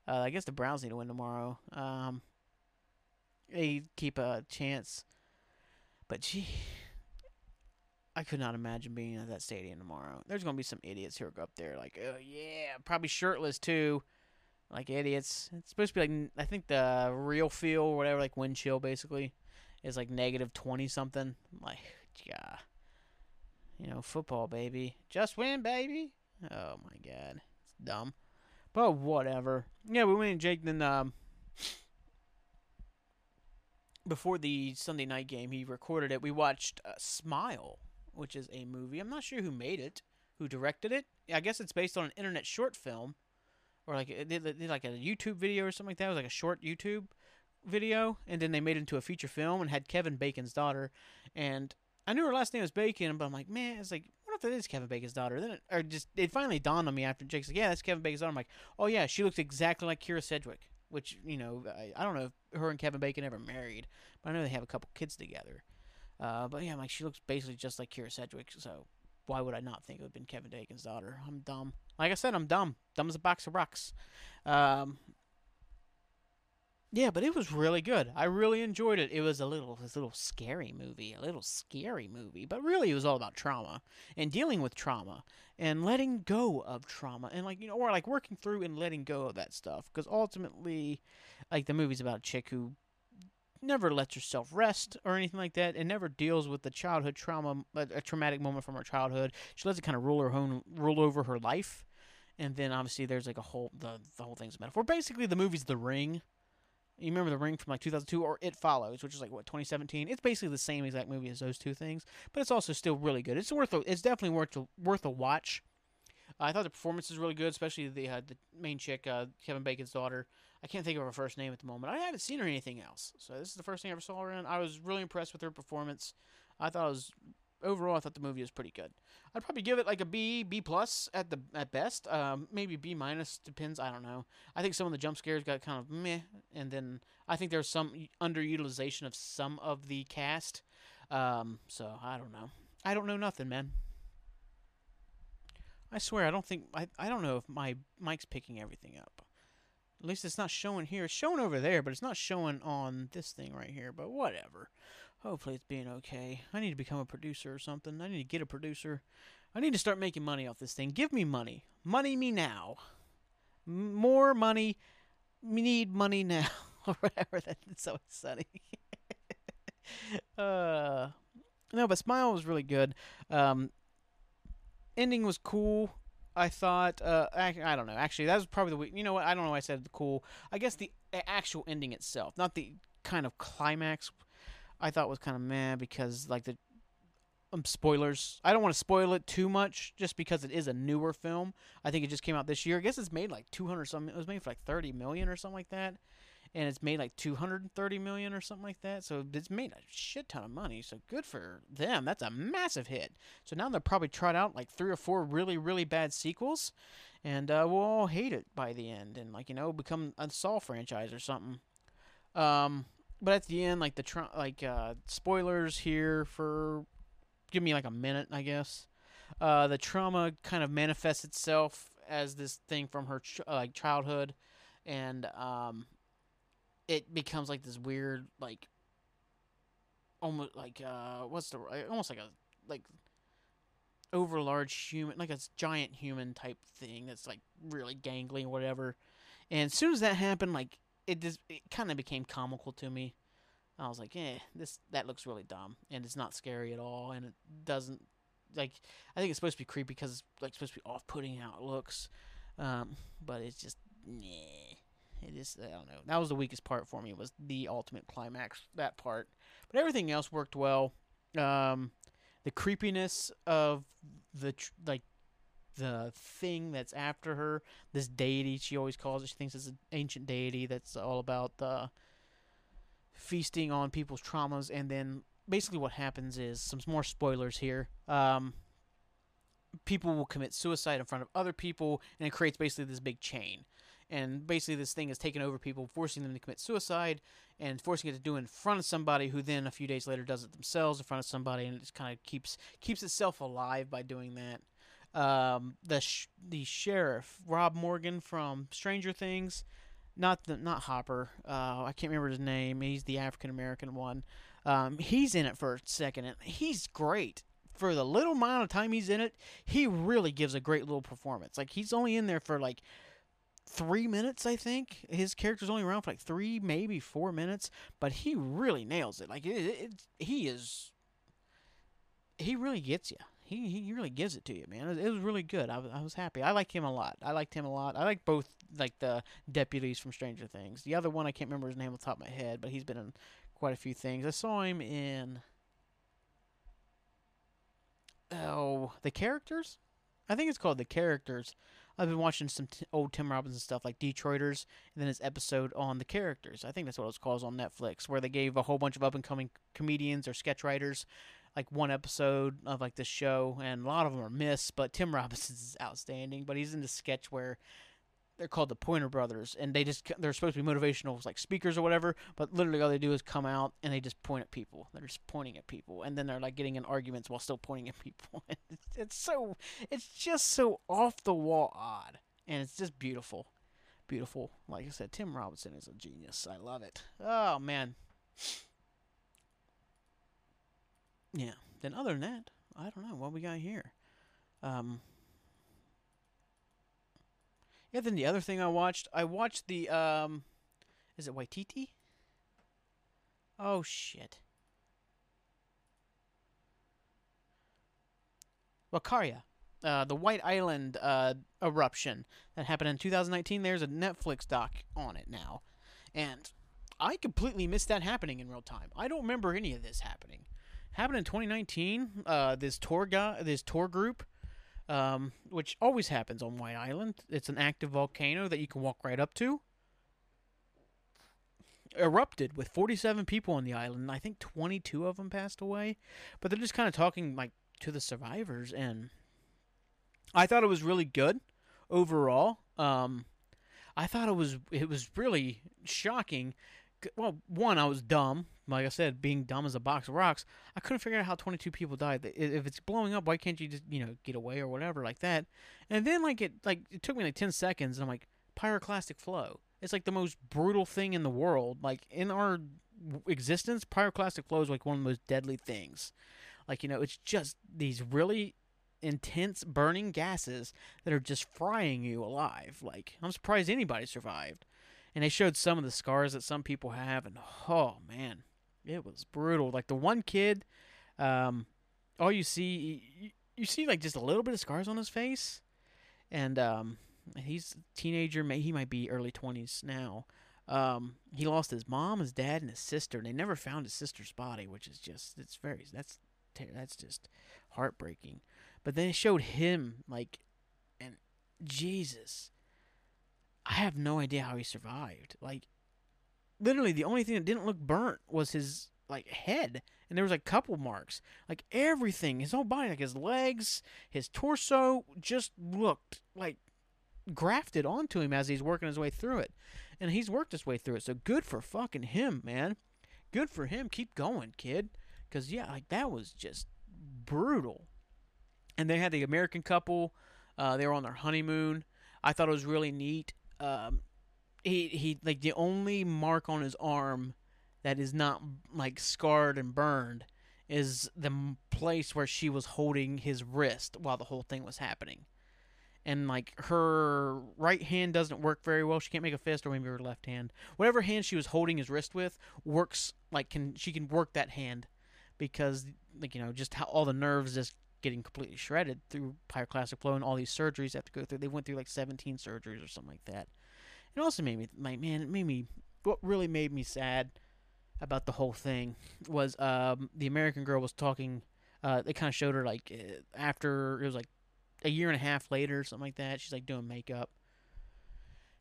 Uh, I guess the Browns need to win tomorrow. Um, they keep a chance. But gee, I could not imagine being at that stadium tomorrow. There's gonna be some idiots who go up there like, oh yeah, probably shirtless too, like idiots. It's supposed to be like I think the real feel or whatever, like wind chill basically, is like negative twenty something. like, yeah, you know, football baby, just win baby. Oh my god, it's dumb, but whatever. Yeah, we went and Jake then. Um, before the Sunday night game, he recorded it. We watched uh, Smile, which is a movie. I'm not sure who made it, who directed it. I guess it's based on an internet short film, or like did, did like a YouTube video or something like that. It was like a short YouTube video, and then they made it into a feature film and had Kevin Bacon's daughter. And I knew her last name was Bacon, but I'm like, man, it's like, what if that is Kevin Bacon's daughter? Then it, or just it finally dawned on me after Jake's like, yeah, that's Kevin Bacon's daughter. I'm like, oh yeah, she looks exactly like Kyra Sedgwick which you know I, I don't know if her and Kevin Bacon ever married, but I know they have a couple kids together. Uh, but yeah, like she looks basically just like Kyra Sedgwick, so why would I not think it would have been Kevin Bacon's daughter? I'm dumb. Like I said, I'm dumb. Dumb as a box of rocks. Um, yeah, but it was really good. I really enjoyed it. It was a little, this little scary movie, a little scary movie, but really it was all about trauma and dealing with trauma and letting go of trauma and like you know, or like working through and letting go of that stuff. Because ultimately, like the movie's about a chick who never lets herself rest or anything like that, and never deals with the childhood trauma, uh, a, traumatic moment from her childhood. She lets it kind of rule her own, rule over her life. And then obviously there's like a whole the the whole thing's a metaphor. Basically, the movie's The Ring you remember The Ring from like 2002 or It Follows, which is like what 2017. It's basically the same exact movie as those two things, but it's also still really good. It's worth a, it's definitely worth a, worth a watch. Uh, I thought the performance is really good, especially the uh, the main chick, uh, Kevin Bacon's daughter. I can't think of her first name at the moment. I haven't seen her in anything else, so this is the first thing I ever saw her in. I was really impressed with her performance. I thought it was overall, I thought the movie was pretty good. I'd probably give it like a B, B plus at the at best. Um, maybe B minus depends. I don't know. I think some of the jump scares got kind of meh, and then I think there's some underutilization of some of the cast. Um, so I don't know. I don't know nothing, man. I swear, I don't think I I don't know if my mic's picking everything up. At least it's not showing here. It's showing over there, but it's not showing on this thing right here. But whatever. Hopefully it's being okay. I need to become a producer or something. I need to get a producer. I need to start making money off this thing. Give me money. Money me now. M- more money. We need money now. or whatever. That's so sunny. uh, no, but Smile was really good. Um, ending was cool. I thought, uh, I, I don't know. Actually, that was probably the week. You know what? I don't know. Why I said cool. I guess the actual ending itself, not the kind of climax. I thought was kind of meh because like the um, spoilers. I don't want to spoil it too much just because it is a newer film. I think it just came out this year. I guess it's made like 200 something. It was made for like 30 million or something like that. And it's made like 230 million or something like that. So it's made a shit ton of money. So good for them. That's a massive hit. So now they'll probably trot out like three or four really, really bad sequels. And uh, we'll all hate it by the end. And like, you know, become a Saw franchise or something. Um, but at the end, like the tr- like uh, spoilers here for give me like a minute, I guess. Uh, the trauma kind of manifests itself as this thing from her ch- uh, like childhood, and um, it becomes like this weird like almost like uh what's the almost like a like over large human like a giant human type thing that's like really gangly or whatever and as soon as that happened like it just it kind of became comical to me. I was like, eh, this that looks really dumb, and it's not scary at all, and it doesn't like. I think it's supposed to be creepy because it's like supposed to be off-putting how it looks, um, but it's just, nah. It is. I don't know. That was the weakest part for me. Was the ultimate climax that part, but everything else worked well. Um, the creepiness of the tr- like the thing that's after her, this deity she always calls it. She thinks it's an ancient deity that's all about uh, feasting on people's traumas. And then basically what happens is some more spoilers here. Um, people will commit suicide in front of other people, and it creates basically this big chain. And basically, this thing is taking over people, forcing them to commit suicide, and forcing it to do it in front of somebody who then a few days later does it themselves in front of somebody, and it just kind of keeps keeps itself alive by doing that um, the sh- the sheriff Rob Morgan from Stranger Things, not the not Hopper. Uh, I can't remember his name. He's the African American one. Um, he's in it for a second, and he's great. For the little amount of time he's in it, he really gives a great little performance. Like he's only in there for like three minutes, I think. His character's only around for like three, maybe four minutes, but he really nails it. Like it, it, he is, he really gets you he he really gives it to you, man. It was, it was really good. I was, I was happy. I liked him a lot. I liked him a lot. I like both like the deputies from Stranger Things. The other one I can't remember his name off the top of my head, but he's been in quite a few things. I saw him in oh the characters. I think it's called the characters. I've been watching some t- old Tim Robinson stuff like Detroiters, and then his episode on the characters. I think that's what it was called on Netflix, where they gave a whole bunch of up and coming comedians or sketch writers like one episode of like this show, and a lot of them are missed. But Tim Robinson is outstanding. But he's in the sketch where they're called the Pointer Brothers, and they just they're supposed to be motivational like speakers or whatever. But literally, all they do is come out and they just point at people. They're just pointing at people, and then they're like getting in arguments while still pointing at people. it's, it's so it's just so off the wall odd, and it's just beautiful, beautiful. Like I said, Tim Robinson is a genius. I love it. Oh man. Yeah. Then other than that, I don't know what we got here. Um. Yeah. Then the other thing I watched, I watched the um, is it Waititi? Oh shit. Whakaari, uh, the White Island uh, eruption that happened in 2019. There's a Netflix doc on it now, and I completely missed that happening in real time. I don't remember any of this happening happened in 2019. Uh, this tour guy, this tour group, um, which always happens on White Island. It's an active volcano that you can walk right up to. erupted with 47 people on the island. I think 22 of them passed away, but they're just kind of talking like to the survivors, and I thought it was really good overall. Um, I thought it was it was really shocking. Well, one, I was dumb. Like I said, being dumb as a box of rocks, I couldn't figure out how 22 people died. If it's blowing up, why can't you just you know get away or whatever like that? And then like it like it took me like 10 seconds, and I'm like pyroclastic flow. It's like the most brutal thing in the world. Like in our existence, pyroclastic flow is like one of the most deadly things. Like you know, it's just these really intense burning gases that are just frying you alive. Like I'm surprised anybody survived. And they showed some of the scars that some people have, and oh man, it was brutal. Like the one kid, um, all you see, you, you see like just a little bit of scars on his face, and um, he's a teenager. May he might be early twenties now. Um, he lost his mom, his dad, and his sister. And they never found his sister's body, which is just it's very that's that's just heartbreaking. But then it showed him like, and Jesus, I have no idea how he survived. Like, literally, the only thing that didn't look burnt was his like head, and there was like couple marks. Like everything, his whole body, like his legs, his torso, just looked like grafted onto him as he's working his way through it. And he's worked his way through it. So good for fucking him, man. Good for him. Keep going, kid. Cause yeah, like that was just brutal. And they had the American couple. Uh, they were on their honeymoon. I thought it was really neat. Um, he he like the only mark on his arm that is not like scarred and burned is the place where she was holding his wrist while the whole thing was happening and like her right hand doesn't work very well. She can't make a fist, or maybe her left hand. Whatever hand she was holding his wrist with works like can she can work that hand because like you know just how all the nerves just getting completely shredded through pyroclastic flow and all these surgeries they have to go through. They went through like 17 surgeries or something like that. It also made me like man, it made me what really made me sad about the whole thing was um, the American girl was talking. Uh, they kind of showed her like uh, after it was like a year and a half later, or something like that. She's like doing makeup,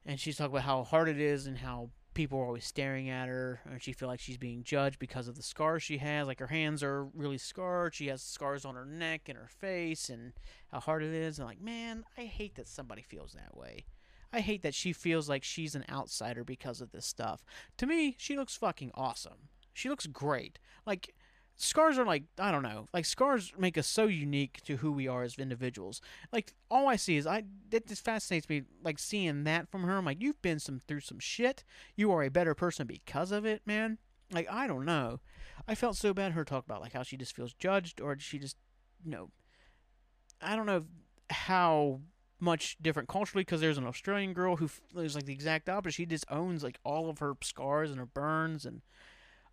and she's talking about how hard it is and how people are always staring at her, and she feel like she's being judged because of the scars she has. Like her hands are really scarred. She has scars on her neck and her face, and how hard it is. And like, man, I hate that somebody feels that way. I hate that she feels like she's an outsider because of this stuff. To me, she looks fucking awesome. She looks great. Like scars are like I don't know, like scars make us so unique to who we are as individuals. Like all I see is I that just fascinates me. Like seeing that from her, I'm like, you've been some through some shit. You are a better person because of it, man. Like I don't know. I felt so bad her talk about like how she just feels judged or she just you know I don't know how much different culturally because there's an Australian girl who is like the exact opposite. She just owns like all of her scars and her burns and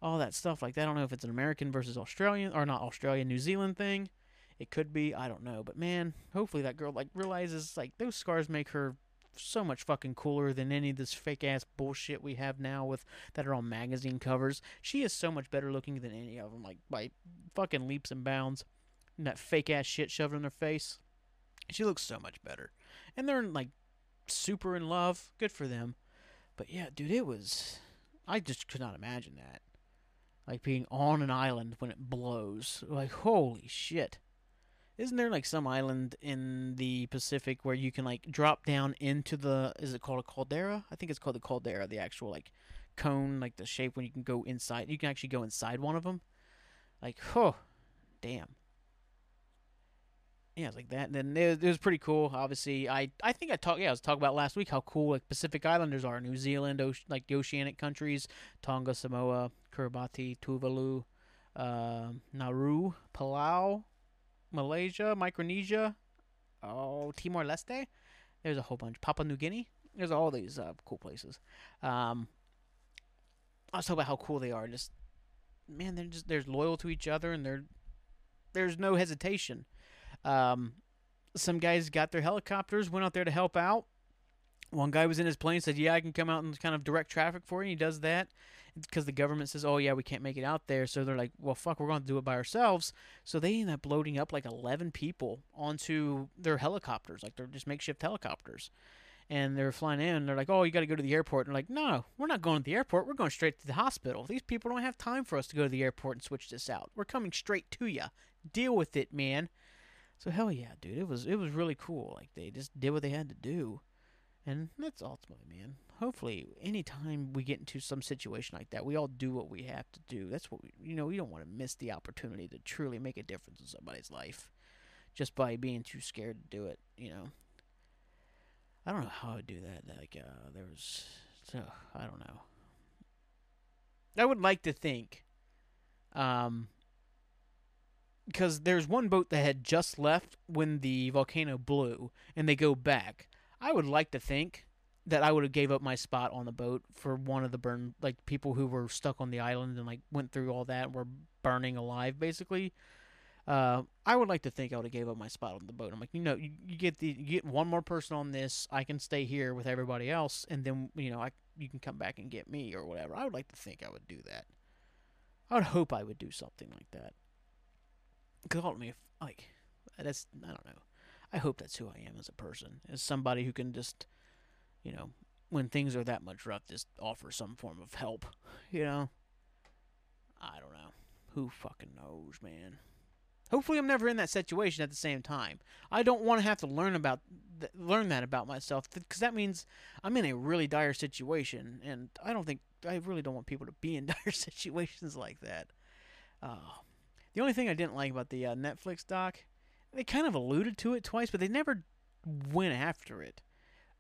all that stuff like that. I don't know if it's an American versus Australian or not Australian New Zealand thing. It could be, I don't know, but man, hopefully that girl like realizes like those scars make her so much fucking cooler than any of this fake ass bullshit we have now with that are on magazine covers. She is so much better looking than any of them, like by fucking leaps and bounds. And that fake ass shit shoved in her face. She looks so much better, and they're like super in love. Good for them. But yeah, dude, it was. I just could not imagine that like being on an island when it blows. Like holy shit. Isn't there like some island in the Pacific where you can like drop down into the is it called a caldera? I think it's called the caldera, the actual like cone, like the shape when you can go inside. You can actually go inside one of them. Like, oh, damn yeah, it's like that. And then it, it was pretty cool. Obviously, I I think I talked yeah I was talking about last week how cool like Pacific Islanders are. New Zealand, like the oceanic countries, Tonga, Samoa, Kiribati, Tuvalu, uh, Nauru, Palau, Malaysia, Micronesia, oh Timor Leste. There's a whole bunch. Papua New Guinea. There's all these uh, cool places. Um, I was talking about how cool they are. Just man, they're just they're loyal to each other and they're there's no hesitation um, some guys got their helicopters, went out there to help out. One guy was in his plane, said, "Yeah, I can come out and kind of direct traffic for you." And He does that because the government says, "Oh yeah, we can't make it out there." So they're like, "Well, fuck, we're going to do it by ourselves." So they end up loading up like eleven people onto their helicopters, like they're just makeshift helicopters, and they're flying in. And they're like, "Oh, you got to go to the airport." And they're like, "No, we're not going to the airport. We're going straight to the hospital. These people don't have time for us to go to the airport and switch this out. We're coming straight to you. Deal with it, man." So hell yeah, dude, it was it was really cool. Like they just did what they had to do, and that's ultimately, man. Hopefully, anytime we get into some situation like that, we all do what we have to do. That's what we, you know. We don't want to miss the opportunity to truly make a difference in somebody's life, just by being too scared to do it. You know. I don't know how I would do that. Like, uh, there was, so I don't know. I would like to think, um, because there's one boat that had just left when the volcano blew, and they go back. I would like to think that I would have gave up my spot on the boat for one of the burn, like people who were stuck on the island and like went through all that, and were burning alive, basically. Uh, I would like to think I would have gave up my spot on the boat. I'm like, you know, you, you get the you get one more person on this. I can stay here with everybody else, and then you know, I you can come back and get me or whatever. I would like to think I would do that. I would hope I would do something like that. Ultimately, if, like, that's I don't know. I hope that's who I am as a person, as somebody who can just, you know, when things are that much rough, just offer some form of help. You know. I don't know. Who fucking knows, man. Hopefully, I'm never in that situation at the same time. I don't want to have to learn about th- learn that about myself because that means I'm in a really dire situation, and I don't think I really don't want people to be in dire situations like that. Uh, the only thing I didn't like about the uh, Netflix doc, they kind of alluded to it twice, but they never went after it.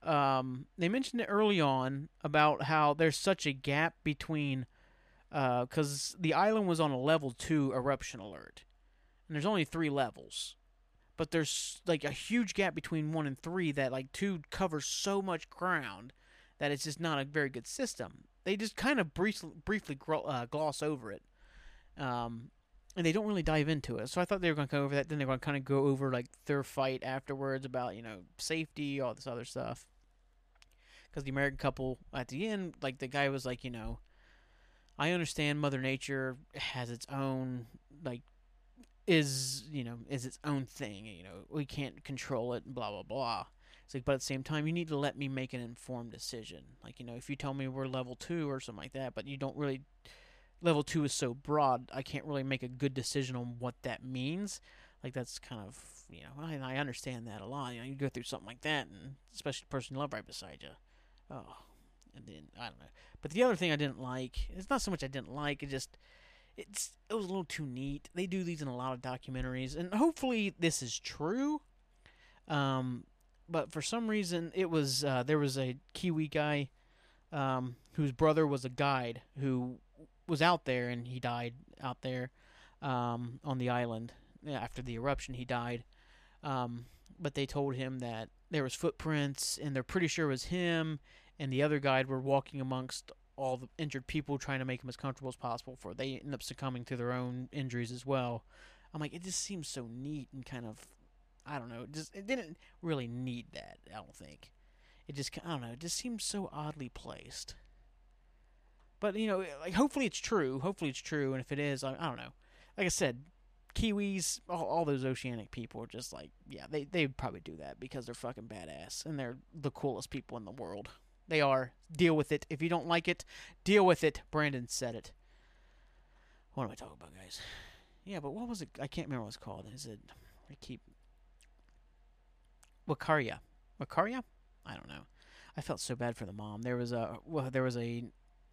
Um, they mentioned it early on about how there's such a gap between because uh, the island was on a level two eruption alert and there's only three levels but there's like a huge gap between one and three that like two covers so much ground that it's just not a very good system they just kind of brief, briefly uh, gloss over it um, and they don't really dive into it so i thought they were going to go over that then they're going to kind of go over like their fight afterwards about you know safety all this other stuff because the american couple at the end like the guy was like you know i understand mother nature has its own like is you know is its own thing. You know we can't control it. Blah blah blah. It's like, but at the same time, you need to let me make an informed decision. Like you know, if you tell me we're level two or something like that, but you don't really level two is so broad, I can't really make a good decision on what that means. Like that's kind of you know, I, understand that a lot. You know, you go through something like that, and especially the person you love right beside you. Oh, and then I don't know. But the other thing I didn't like, it's not so much I didn't like, it just it's it was a little too neat. They do these in a lot of documentaries, and hopefully this is true. Um, but for some reason, it was uh, there was a Kiwi guy um, whose brother was a guide who was out there, and he died out there um, on the island after the eruption. He died, um, but they told him that there was footprints, and they're pretty sure it was him and the other guide were walking amongst all the injured people trying to make them as comfortable as possible for they end up succumbing to their own injuries as well. I'm like, it just seems so neat and kind of, I don't know, just it didn't really need that. I don't think. It just I don't know. It just seems so oddly placed. But you know, like hopefully it's true. Hopefully it's true, and if it is, I, I don't know. Like I said, Kiwis, all, all those oceanic people are just like, yeah, they they probably do that because they're fucking badass and they're the coolest people in the world. They are. Deal with it. If you don't like it, deal with it. Brandon said it. What am I talking about, guys? Yeah, but what was it? I can't remember what it's called. Is it? I keep. Whakaari. Whakaari? I don't know. I felt so bad for the mom. There was a well, there was a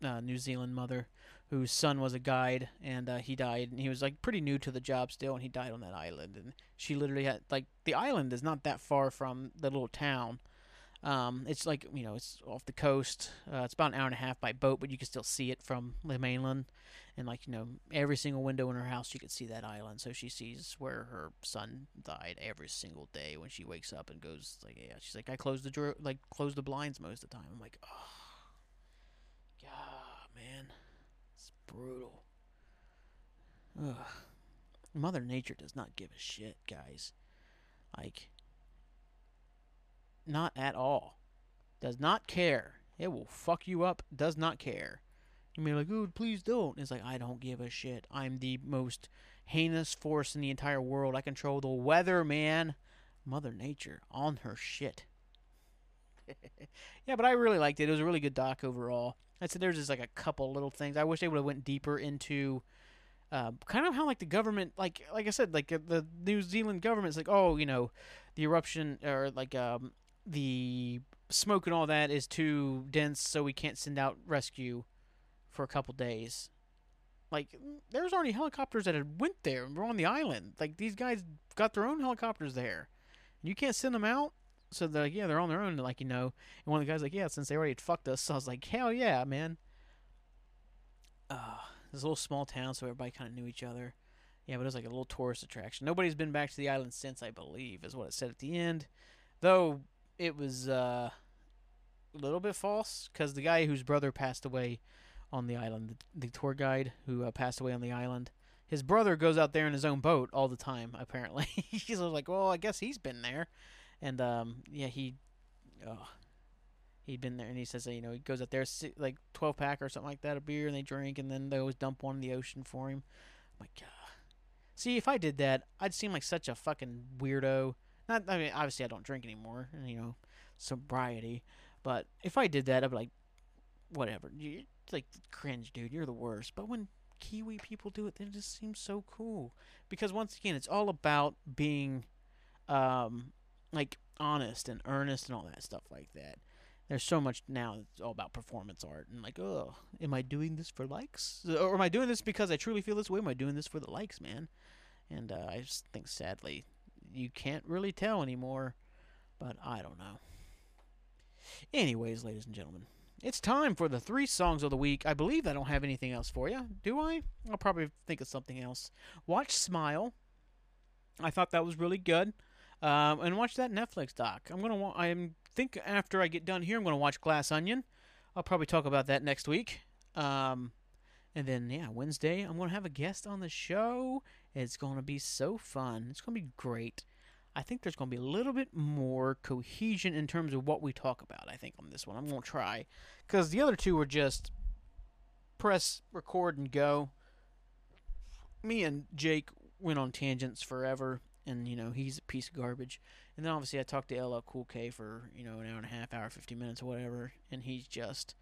uh, New Zealand mother whose son was a guide, and uh, he died. And he was like pretty new to the job still, and he died on that island. And she literally had like the island is not that far from the little town, um, it's like you know, it's off the coast. Uh, it's about an hour and a half by boat, but you can still see it from the mainland. And like you know, every single window in her house, you could see that island. So she sees where her son died every single day when she wakes up and goes like, yeah. She's like, I close the drawer, like close the blinds most of the time. I'm like, oh, God, man, it's brutal. Ugh. Mother Nature does not give a shit, guys. Like not at all. Does not care. It will fuck you up. Does not care. You may be like, oh, please don't. It's like, I don't give a shit. I'm the most heinous force in the entire world. I control the weather, man. Mother Nature on her shit. yeah, but I really liked it. It was a really good doc overall. I said there's just like a couple little things. I wish they would have went deeper into uh, kind of how like the government, like like I said, like uh, the New Zealand government's like, oh, you know, the eruption or like um, the smoke and all that is too dense, so we can't send out rescue for a couple days. Like there's already helicopters that had went there and were on the island. Like these guys got their own helicopters there. You can't send them out. So they're like, yeah, they're on their own, like you know. And one of the guys like, yeah, since they already fucked us, so I was like, hell yeah, man. Uh, this little small town, so everybody kind of knew each other. Yeah, but it was like a little tourist attraction. Nobody's been back to the island since, I believe, is what it said at the end. Though it was uh, a little bit false because the guy whose brother passed away on the island, the, the tour guide who uh, passed away on the island, his brother goes out there in his own boat all the time. Apparently, he's like, well, I guess he's been there, and um, yeah, he, oh, he'd been there, and he says, that, you know, he goes out there, like twelve pack or something like that, a beer, and they drink, and then they always dump one in the ocean for him. I'm like, God. See, if I did that, I'd seem like such a fucking weirdo. Not, I mean, obviously I don't drink anymore, and you know, sobriety. But if I did that, I'd be like, whatever. You like cringe, dude. You're the worst. But when Kiwi people do it, then it just seems so cool. Because once again, it's all about being, um, like honest and earnest and all that stuff like that. There's so much now. It's all about performance art and like, oh, am I doing this for likes, or am I doing this because I truly feel this way? Am I doing this for the likes, man? And uh, I just think, sadly, you can't really tell anymore. But I don't know. Anyways, ladies and gentlemen, it's time for the three songs of the week. I believe I don't have anything else for you, do I? I'll probably think of something else. Watch Smile. I thought that was really good. Um, and watch that Netflix doc. I'm gonna. Wa- I think after I get done here, I'm gonna watch Glass Onion. I'll probably talk about that next week. Um, and then yeah, Wednesday I'm gonna have a guest on the show. It's gonna be so fun. It's gonna be great. I think there's going to be a little bit more cohesion in terms of what we talk about. I think on this one, I'm going to try because the other two were just press record and go. Me and Jake went on tangents forever, and you know he's a piece of garbage. And then obviously I talked to LL Cool K for you know an hour and a half, hour, fifty minutes, or whatever, and he's just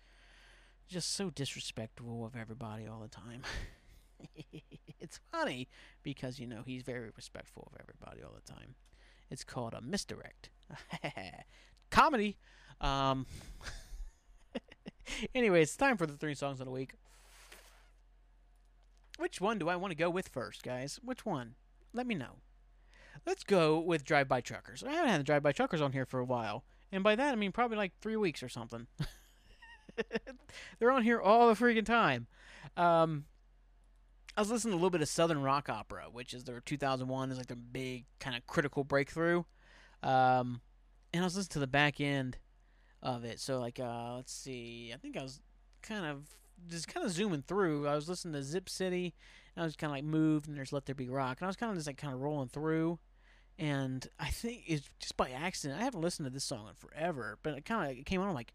just so disrespectful of everybody all the time. it's funny because you know he's very respectful of everybody all the time. It's called a misdirect. Comedy. Um, anyway, it's time for the three songs of the week. Which one do I want to go with first, guys? Which one? Let me know. Let's go with Drive By Truckers. I haven't had the Drive By Truckers on here for a while. And by that, I mean probably like three weeks or something. They're on here all the freaking time. Um, I was listening to a little bit of Southern Rock Opera, which is their 2001 is like their big kind of critical breakthrough. Um, and I was listening to the back end of it. So like, uh, let's see, I think I was kind of just kind of zooming through. I was listening to Zip City, and I was kind of like moved, and there's Let There Be Rock, and I was kind of just like kind of rolling through. And I think it's just by accident. I haven't listened to this song in forever, but it kind of came on. I'm like,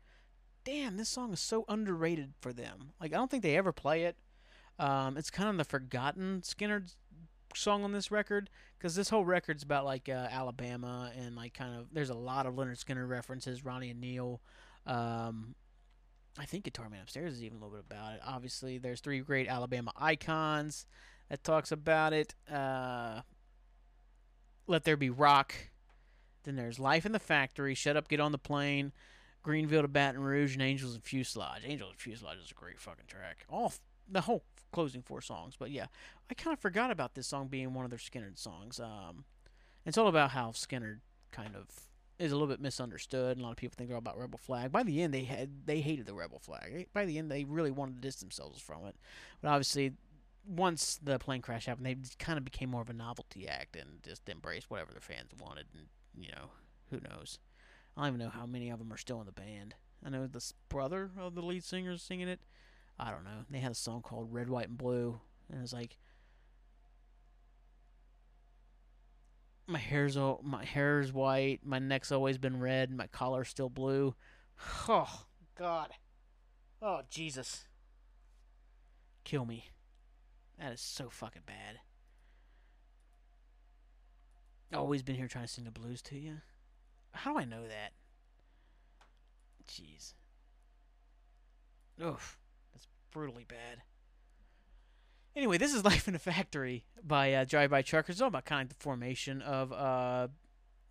damn, this song is so underrated for them. Like I don't think they ever play it. Um, it's kind of the forgotten Skynyrd song on this record because this whole record's about like uh, Alabama and like kind of there's a lot of Lynyrd Skynyrd references, Ronnie and Neil. Um, I think Guitar Man Upstairs is even a little bit about it. Obviously, there's three great Alabama icons that talks about it. Uh, Let There Be Rock. Then there's Life in the Factory, Shut Up, Get on the Plane, Greenville to Baton Rouge, and Angels and Fuselage. Angels and Fuselage is a great fucking track. All the whole closing four songs. But yeah, I kind of forgot about this song being one of their Skynyrd songs. Um, it's all about how Skynyrd kind of is a little bit misunderstood, and a lot of people think they're all about Rebel Flag. By the end, they had they hated the Rebel Flag. By the end, they really wanted to distance themselves from it. But obviously, once the plane crash happened, they kind of became more of a novelty act and just embraced whatever their fans wanted. And you know, who knows? I don't even know how many of them are still in the band. I know the brother of the lead singer is singing it. I don't know. They had a song called Red, White, and Blue, and it's like my hair's all, my hair's white, my neck's always been red, my collar's still blue. Oh God. Oh Jesus. Kill me. That is so fucking bad. Always been here trying to sing the blues to you. How do I know that? Jeez. Oof. That's brutally bad. Anyway, this is Life in a Factory by uh, Drive By Truckers. It's all about kind of the formation of uh,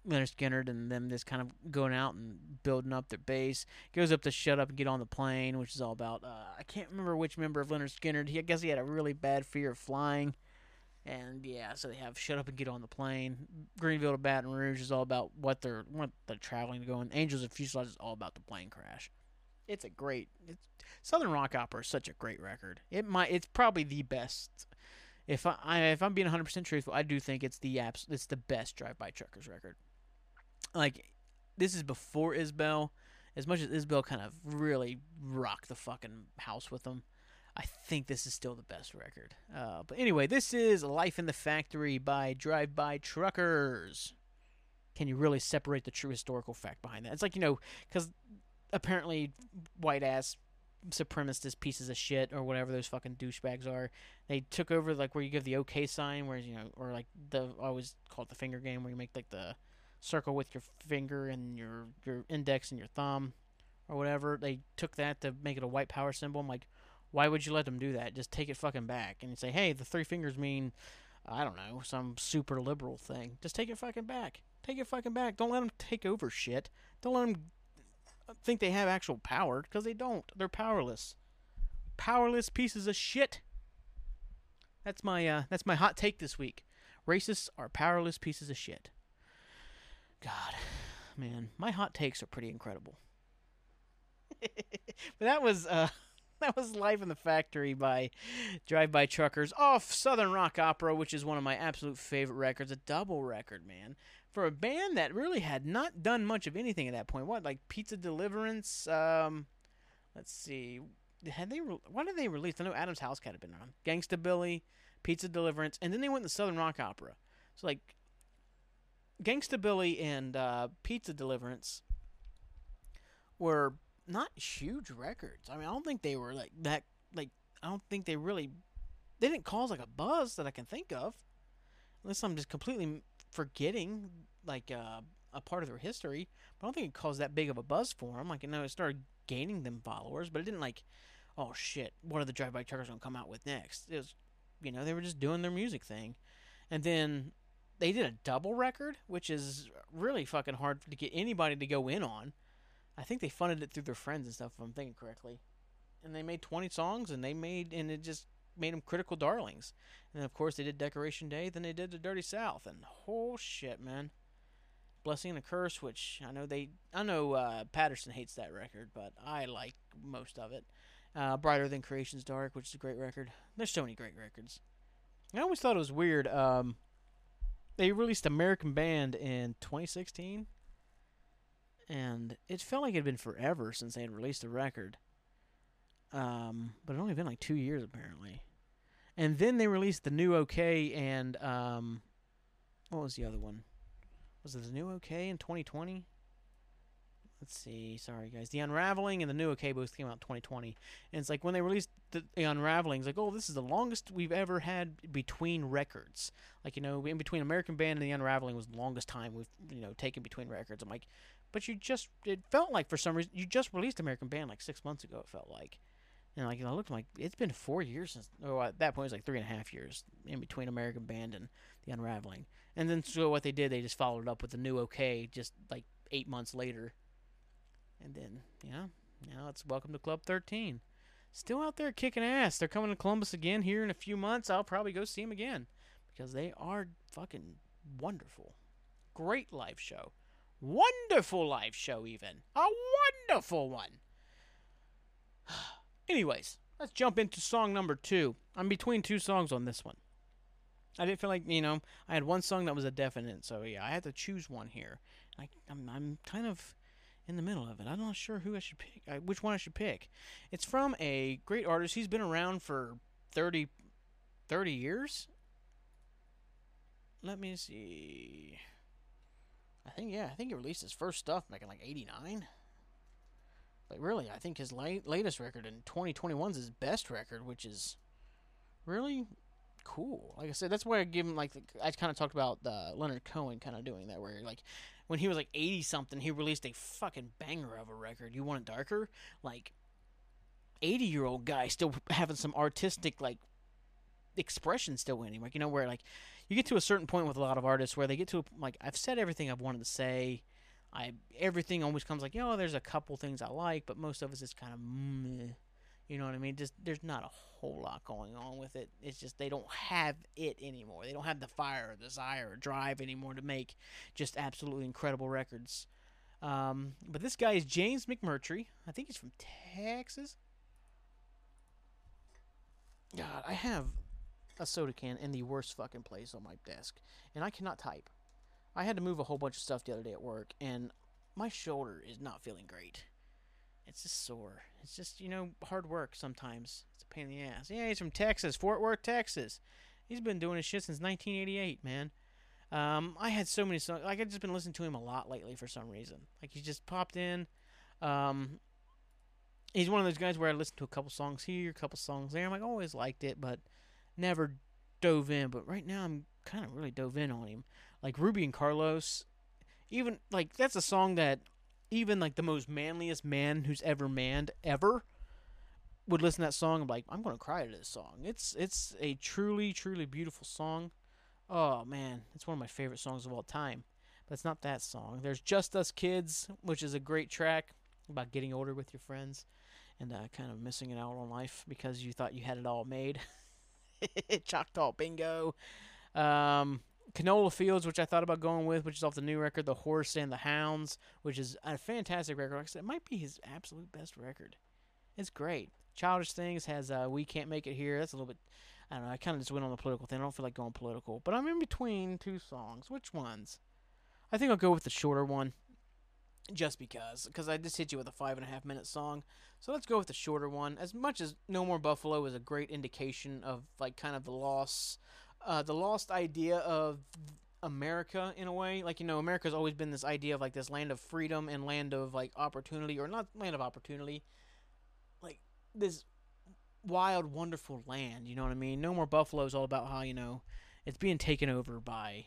Lynyrd Skynyrd and them just kind of going out and building up their base. Goes up to Shut Up and Get on the Plane, which is all about, uh, I can't remember which member of Lynyrd Skynyrd. He, I guess he had a really bad fear of flying. And yeah, so they have Shut Up and Get on the Plane. Greenville to Baton Rouge is all about what they're what they're traveling to go. And Angels of Fuselage is all about the plane crash. It's a great it's, Southern Rock Opera is such a great record. It might it's probably the best. If I, I if I'm being 100 percent truthful, I do think it's the apps it's the best Drive By Truckers record. Like this is before Isbell. As much as Isbell kind of really rocked the fucking house with them, I think this is still the best record. Uh, but anyway, this is Life in the Factory by Drive By Truckers. Can you really separate the true historical fact behind that? It's like, you know, because apparently white ass supremacist pieces of shit or whatever those fucking douchebags are. They took over like where you give the OK sign, where you know, or like the always call it the finger game, where you make like the circle with your finger and your your index and your thumb or whatever. They took that to make it a white power symbol. I'm like, why would you let them do that? Just take it fucking back and say, hey, the three fingers mean, I don't know, some super liberal thing. Just take it fucking back. Take it fucking back. Don't let them take over shit. Don't let them think they have actual power because they don't. They're powerless. Powerless pieces of shit. That's my uh, that's my hot take this week. Racists are powerless pieces of shit. God, man, my hot takes are pretty incredible. but that was uh, that was Life in the Factory by Drive By Truckers off Southern Rock Opera, which is one of my absolute favorite records. A double record, man, for a band that really had not done much of anything at that point. What like Pizza Deliverance? Um, let's see, had they re- what did they release? I know Adam's House Cat had been on. Gangstabilly, Pizza Deliverance, and then they went to Southern Rock Opera. So like Gangstabilly and uh, Pizza Deliverance were not huge records. I mean, I don't think they were like that. Like, I don't think they really they didn't cause like a buzz that I can think of, unless I'm just completely forgetting like uh, a part of their history. But I don't think it caused that big of a buzz for them. Like, you know, it started gaining them followers, but it didn't like, oh shit, what are the drive-by truckers gonna come out with next? It was, you know, they were just doing their music thing, and then they did a double record, which is really fucking hard to get anybody to go in on. I think they funded it through their friends and stuff, if I'm thinking correctly. And they made 20 songs, and they made, and it just made them critical darlings. And of course, they did Decoration Day, then they did The Dirty South, and whole shit, man. Blessing and a Curse, which I know they, I know uh, Patterson hates that record, but I like most of it. Uh, Brighter Than Creation's Dark, which is a great record. There's so many great records. I always thought it was weird. Um, they released American Band in 2016, and it felt like it had been forever since they had released a record. Um, but it only been like two years apparently. And then they released the new OK and um, what was the other one? Was it the new OK in 2020? Let's see, sorry guys, the Unraveling and the new OK both came out in 2020, and it's like when they released the, the Unraveling, it's like, oh, this is the longest we've ever had between records. Like you know, in between American Band and the Unraveling was the longest time we've you know taken between records. I'm like, but you just it felt like for some reason you just released American Band like six months ago. It felt like. And like I looked like it's been four years since. Oh, at that point it was like three and a half years in between American Band and the Unraveling. And then so what they did, they just followed up with the new OK, just like eight months later. And then, yeah, now it's welcome to Club 13. Still out there kicking ass. They're coming to Columbus again here in a few months. I'll probably go see them again because they are fucking wonderful. Great live show. Wonderful live show, even. A wonderful one. Anyways, let's jump into song number two. I'm between two songs on this one. I didn't feel like, you know, I had one song that was a definite, so yeah, I had to choose one here. I, I'm, I'm kind of in the middle of it. I'm not sure who I should pick, which one I should pick. It's from a great artist. He's been around for 30, 30 years. Let me see. I think yeah, I think he released his first stuff back in like '89. But really, I think his late, latest record in 2021 is his best record, which is really cool. Like I said, that's why I give him like the, I kind of talked about uh, Leonard Cohen kind of doing that, where like when he was like eighty something, he released a fucking banger of a record. You want it darker? Like eighty year old guy still having some artistic like expression still in him. Like you know where like you get to a certain point with a lot of artists where they get to a, like I've said everything I've wanted to say. I everything always comes like you know there's a couple things I like, but most of it's just kind of meh. You know what I mean? Just there's not a whole lot going on with it. It's just they don't have it anymore. They don't have the fire or desire or drive anymore to make just absolutely incredible records. Um, but this guy is James McMurtry. I think he's from Texas. God, I have a soda can in the worst fucking place on my desk, and I cannot type. I had to move a whole bunch of stuff the other day at work, and my shoulder is not feeling great. It's just sore. It's just, you know, hard work sometimes. It's a pain in the ass. Yeah, he's from Texas, Fort Worth, Texas. He's been doing his shit since 1988, man. Um, I had so many songs. Like, I've just been listening to him a lot lately for some reason. Like, he just popped in. Um, he's one of those guys where I listen to a couple songs here, a couple songs there. I'm like, always liked it, but never dove in. But right now, I'm kind of really dove in on him. Like, Ruby and Carlos. Even, like, that's a song that even like the most manliest man who's ever manned ever would listen to that song and be like, I'm gonna cry to this song. It's it's a truly, truly beautiful song. Oh man, it's one of my favorite songs of all time. But it's not that song. There's Just Us Kids, which is a great track about getting older with your friends and uh, kind of missing it out on life because you thought you had it all made. Choctaw Bingo. Um, Canola Fields, which I thought about going with, which is off the new record, The Horse and the Hounds, which is a fantastic record. Like I said, it might be his absolute best record. It's great. Childish Things has uh, We Can't Make It Here. That's a little bit, I don't know, I kind of just went on the political thing. I don't feel like going political. But I'm in between two songs. Which ones? I think I'll go with the shorter one. Just because. Because I just hit you with a five and a half minute song. So let's go with the shorter one. As much as No More Buffalo is a great indication of, like, kind of the loss uh, the lost idea of America in a way. Like you know, America's always been this idea of like this land of freedom and land of like opportunity, or not land of opportunity, like this wild, wonderful land. You know what I mean? No more Buffalo is all about how you know it's being taken over by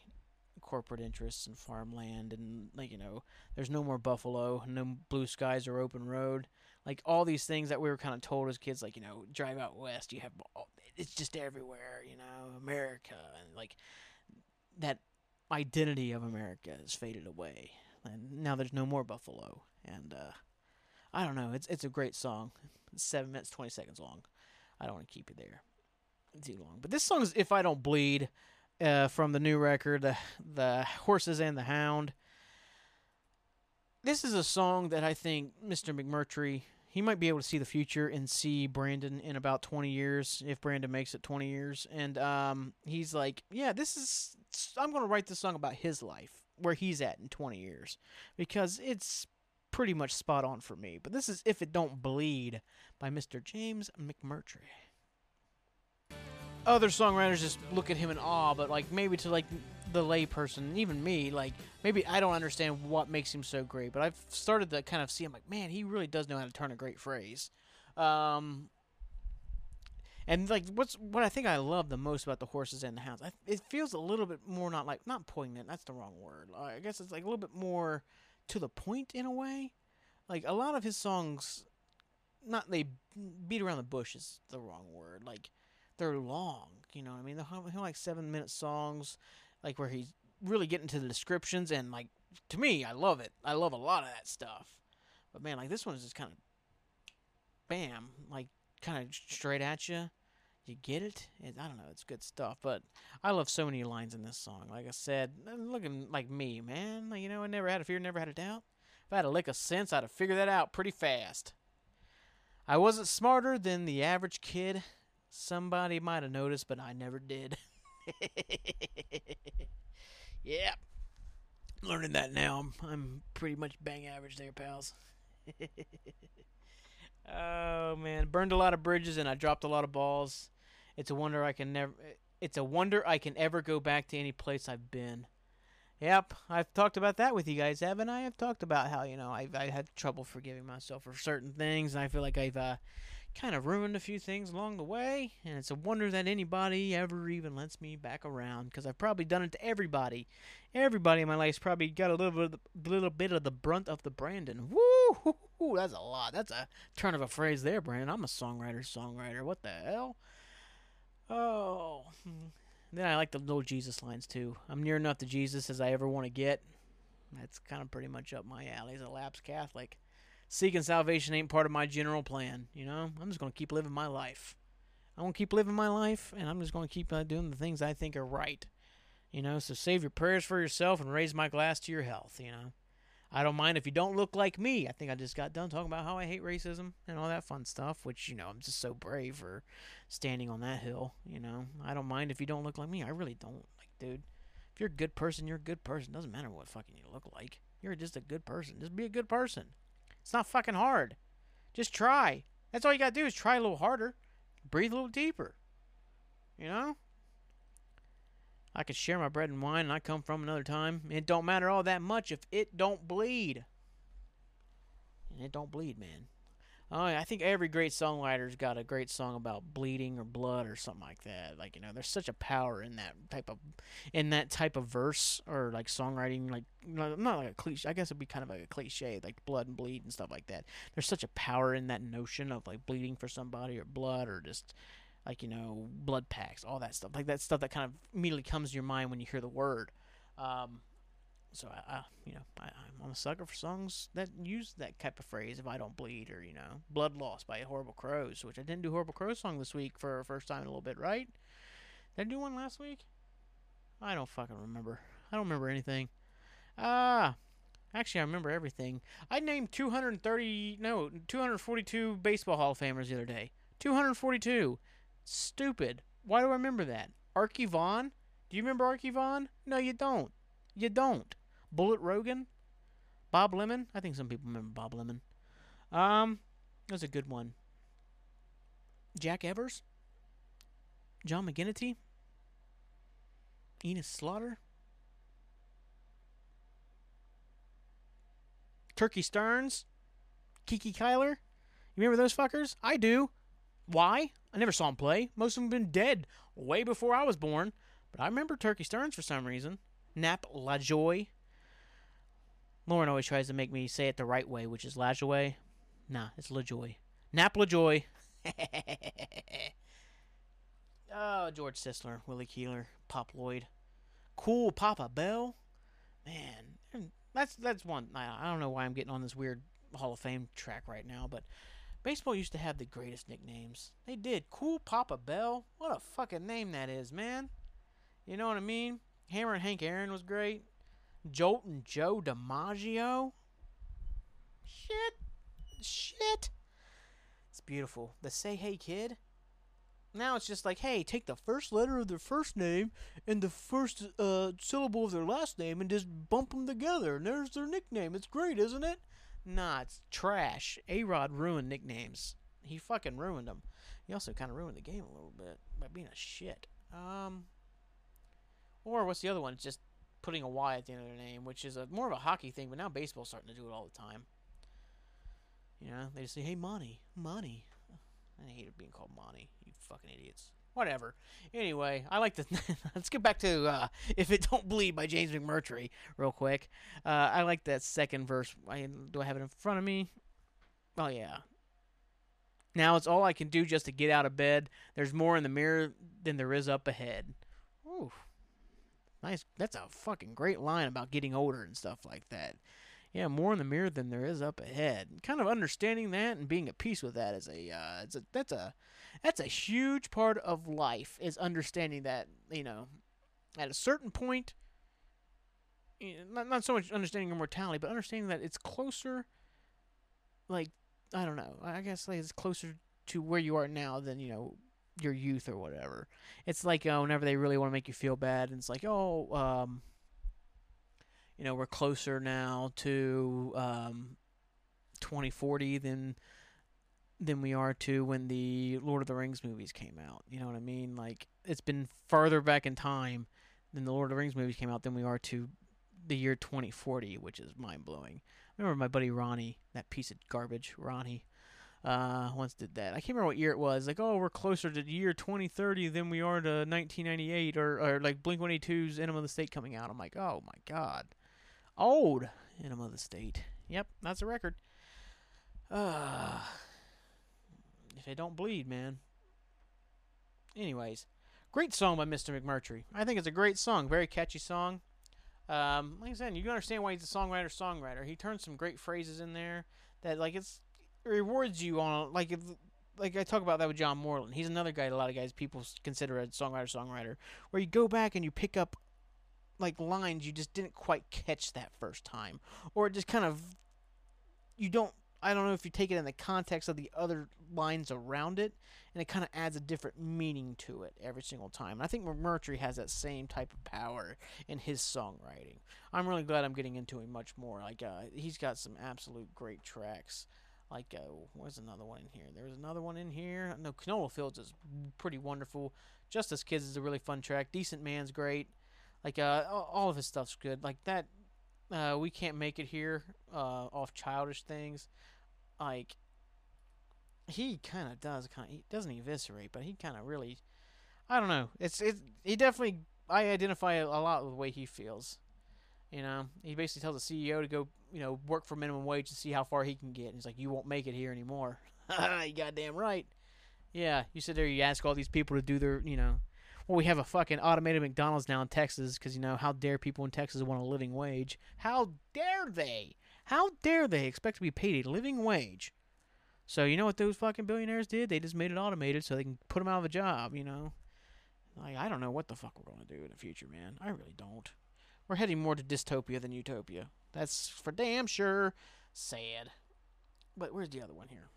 corporate interests and farmland and like you know there's no more buffalo no blue skies or open road like all these things that we were kind of told as kids like you know drive out west you have it's just everywhere you know america and like that identity of america has faded away and now there's no more buffalo and uh i don't know it's it's a great song it's 7 minutes 20 seconds long i don't want to keep you there too long but this song is if i don't bleed uh, from the new record, the the horses and the hound. This is a song that I think Mr. McMurtry he might be able to see the future and see Brandon in about 20 years if Brandon makes it 20 years and um, he's like yeah this is I'm going to write this song about his life where he's at in 20 years because it's pretty much spot on for me but this is if it don't bleed by Mr. James McMurtry other songwriters just look at him in awe, but like maybe to like the layperson, even me, like maybe I don't understand what makes him so great. But I've started to kind of see him like, man, he really does know how to turn a great phrase. Um, and like what's what I think I love the most about the horses and the hounds, I, it feels a little bit more not like not poignant. That's the wrong word. I guess it's like a little bit more to the point in a way. Like a lot of his songs, not they beat around the bush is the wrong word. Like they're long. You know what I mean? They're like seven minute songs, like where he's really getting to the descriptions and like to me, I love it. I love a lot of that stuff. But man, like this one is just kind of bam, like kind of straight at you. You get it? it? I don't know. It's good stuff. But I love so many lines in this song. Like I said, looking like me, man. Like, you know, I never had a fear, never had a doubt. If I had a lick of sense, I'd have figured that out pretty fast. I wasn't smarter than the average kid. Somebody might have noticed, but I never did. yeah. Learning that now. I'm, I'm pretty much bang average there, pals. oh man, burned a lot of bridges and I dropped a lot of balls. It's a wonder I can never it's a wonder I can ever go back to any place I've been. Yep, I've talked about that with you guys, haven't I? I've talked about how you know I've I had trouble forgiving myself for certain things, and I feel like I've uh, kind of ruined a few things along the way, and it's a wonder that anybody ever even lets me back around because I've probably done it to everybody. Everybody in my life's probably got a little bit, of the, little bit of the brunt of the Brandon. Woo! That's a lot. That's a turn of a phrase there, Brandon. I'm a songwriter, songwriter. What the hell? Oh. Hmm. Then I like the little Jesus lines too. I'm near enough to Jesus as I ever want to get. That's kind of pretty much up my alley as a lapsed Catholic seeking salvation ain't part of my general plan. You know, I'm just going to keep living my life. I'm going to keep living my life, and I'm just going to keep uh, doing the things I think are right. You know, so save your prayers for yourself and raise my glass to your health. You know, I don't mind if you don't look like me. I think I just got done talking about how I hate racism and all that fun stuff, which, you know, I'm just so brave for standing on that hill. You know, I don't mind if you don't look like me. I really don't. Like, dude, if you're a good person, you're a good person. Doesn't matter what fucking you look like. You're just a good person. Just be a good person. It's not fucking hard. Just try. That's all you gotta do is try a little harder. Breathe a little deeper. You know? I could share my bread and wine and I come from another time. It don't matter all that much if it don't bleed. And it don't bleed, man. Oh, I think every great songwriter's got a great song about bleeding or blood or something like that. Like you know, there's such a power in that type of in that type of verse or like songwriting. Like not like a cliche. I guess it'd be kind of like a cliche, like blood and bleed and stuff like that. There's such a power in that notion of like bleeding for somebody or blood or just like you know blood packs, all that stuff. Like that stuff that kind of immediately comes to your mind when you hear the word. Um, so I, I you know, I, am a sucker for songs that use that type of phrase. If I don't bleed, or you know, blood loss by Horrible Crows, which I didn't do Horrible Crows song this week for first time in a little bit, right? Did I do one last week? I don't fucking remember. I don't remember anything. Ah, actually, I remember everything. I named 230, no, 242 baseball Hall of Famers the other day. 242. Stupid. Why do I remember that? Arky Vaughan? Do you remember Arky Vaughan? No, you don't. You don't. Bullet Rogan, Bob Lemon. I think some people remember Bob Lemon. Um, that was a good one. Jack Evers, John McGinnity, Enos Slaughter, Turkey Stearnes, Kiki Cuyler. You remember those fuckers? I do. Why? I never saw them play. Most of them have been dead way before I was born. But I remember Turkey Stearnes for some reason. Nap LaJoie. Lauren always tries to make me say it the right way, which is LaJoie. Nah, it's LaJoie. Nap LaJoie. oh, George Sisler, Willie Keeler, Pop Lloyd. Cool Papa Bell. Man, that's that's one. I don't know why I'm getting on this weird Hall of Fame track right now, but baseball used to have the greatest nicknames. They did. Cool Papa Bell. What a fucking name that is, man. You know what I mean? Hammerin' Hank Aaron was great. Joltin' Joe DiMaggio. Shit. Shit. It's beautiful. The Say Hey Kid. Now it's just like, hey, take the first letter of their first name and the first uh, syllable of their last name and just bump them together, and there's their nickname. It's great, isn't it? Nah, it's trash. A Rod ruined nicknames. He fucking ruined them. He also kind of ruined the game a little bit by being a shit. Um, or what's the other one? It's just putting a Y at the end of their name, which is a more of a hockey thing, but now baseball's starting to do it all the time. You know, they just say, "Hey, Monty, Monty." I hate being called Monty. You fucking idiots. Whatever. Anyway, I like to let's get back to uh, "If It Don't Bleed" by James McMurtry real quick. Uh, I like that second verse. I, do I have it in front of me? Oh yeah. Now it's all I can do just to get out of bed. There's more in the mirror than there is up ahead. Nice. That's a fucking great line about getting older and stuff like that. Yeah, more in the mirror than there is up ahead. Kind of understanding that and being at peace with that is a, uh, it's a that's a that's a huge part of life is understanding that you know at a certain point not, not so much understanding your mortality but understanding that it's closer like i don't know i guess like it's closer to where you are now than you know your youth or whatever. It's like uh, whenever they really want to make you feel bad, and it's like, oh, um, you know, we're closer now to um, 2040 than than we are to when the Lord of the Rings movies came out. You know what I mean? Like it's been farther back in time than the Lord of the Rings movies came out than we are to the year 2040, which is mind blowing. I remember my buddy Ronnie, that piece of garbage, Ronnie uh, once did that. I can't remember what year it was. Like, oh, we're closer to year 2030 than we are to 1998, or, or like Blink 182's Enema of the State coming out. I'm like, oh my god, old Enema of the State. Yep, that's a record. Uh, if it don't bleed, man. Anyways, great song by Mr. McMurtry. I think it's a great song, very catchy song. Um, like I said, you can understand why he's a songwriter. Songwriter. He turns some great phrases in there that like it's it rewards you on like if like I talk about that with John Moreland. He's another guy. A lot of guys people consider a songwriter songwriter where you go back and you pick up like lines you just didn't quite catch that first time, or it just kind of you don't I don't know if you take it in the context of the other lines around it, and it kind of adds a different meaning to it every single time. And I think McMurtry has that same type of power in his songwriting. I'm really glad I'm getting into him much more. Like uh, he's got some absolute great tracks. Like uh, where's another one in here? There's another one in here. No, Canola Fields is pretty wonderful. Just Us Kids is a really fun track. Decent Man's great. Like uh, all of his stuff's good. Like that uh, we can't make it here uh, off childish things like he kind of does kind he doesn't eviscerate, but he kind of really I don't know. It's it he definitely I identify a lot with the way he feels. You know, he basically tells the CEO to go, you know, work for minimum wage and see how far he can get. And he's like, "You won't make it here anymore." you goddamn right. Yeah, you sit there, you ask all these people to do their, you know, well, we have a fucking automated McDonald's now in Texas because you know how dare people in Texas want a living wage? How dare they? How dare they expect to be paid a living wage? So you know what those fucking billionaires did? They just made it automated so they can put them out of a job. You know, like I don't know what the fuck we're gonna do in the future, man. I really don't. We're heading more to dystopia than utopia. That's for damn sure. Sad. But where's the other one here?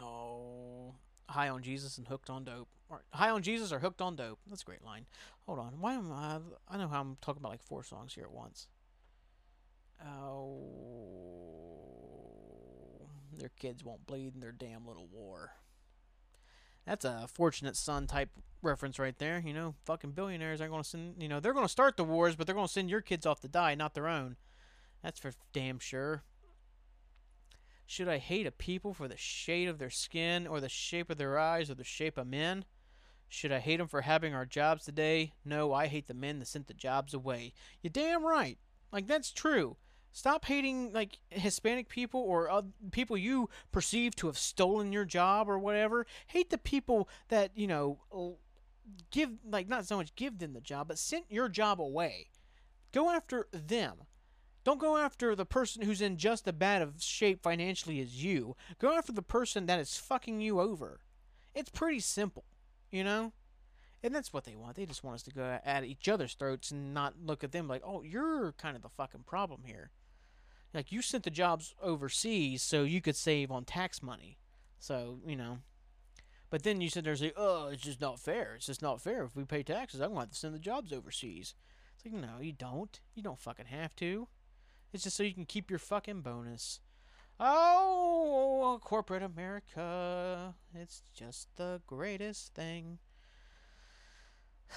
Oh, high on Jesus and hooked on dope. Or high on Jesus or hooked on dope. That's a great line. Hold on. Why am I? I know how I'm talking about like four songs here at once. Oh, their kids won't bleed in their damn little war. That's a fortunate son type reference right there. You know, fucking billionaires aren't going to send, you know, they're going to start the wars, but they're going to send your kids off to die, not their own. That's for damn sure. Should I hate a people for the shade of their skin, or the shape of their eyes, or the shape of men? Should I hate them for having our jobs today? No, I hate the men that sent the jobs away. You damn right. Like, that's true. Stop hating like Hispanic people or uh, people you perceive to have stolen your job or whatever. Hate the people that you know give like not so much give them the job, but sent your job away. Go after them. Don't go after the person who's in just as bad of shape financially as you. Go after the person that is fucking you over. It's pretty simple, you know? And that's what they want. They just want us to go at each other's throats and not look at them like, oh, you're kind of the fucking problem here. Like you sent the jobs overseas so you could save on tax money. So, you know. But then you sit there and say, oh, it's just not fair. It's just not fair. If we pay taxes, I'm going to have to send the jobs overseas. It's like, no, you don't. You don't fucking have to. It's just so you can keep your fucking bonus. Oh, corporate America. It's just the greatest thing.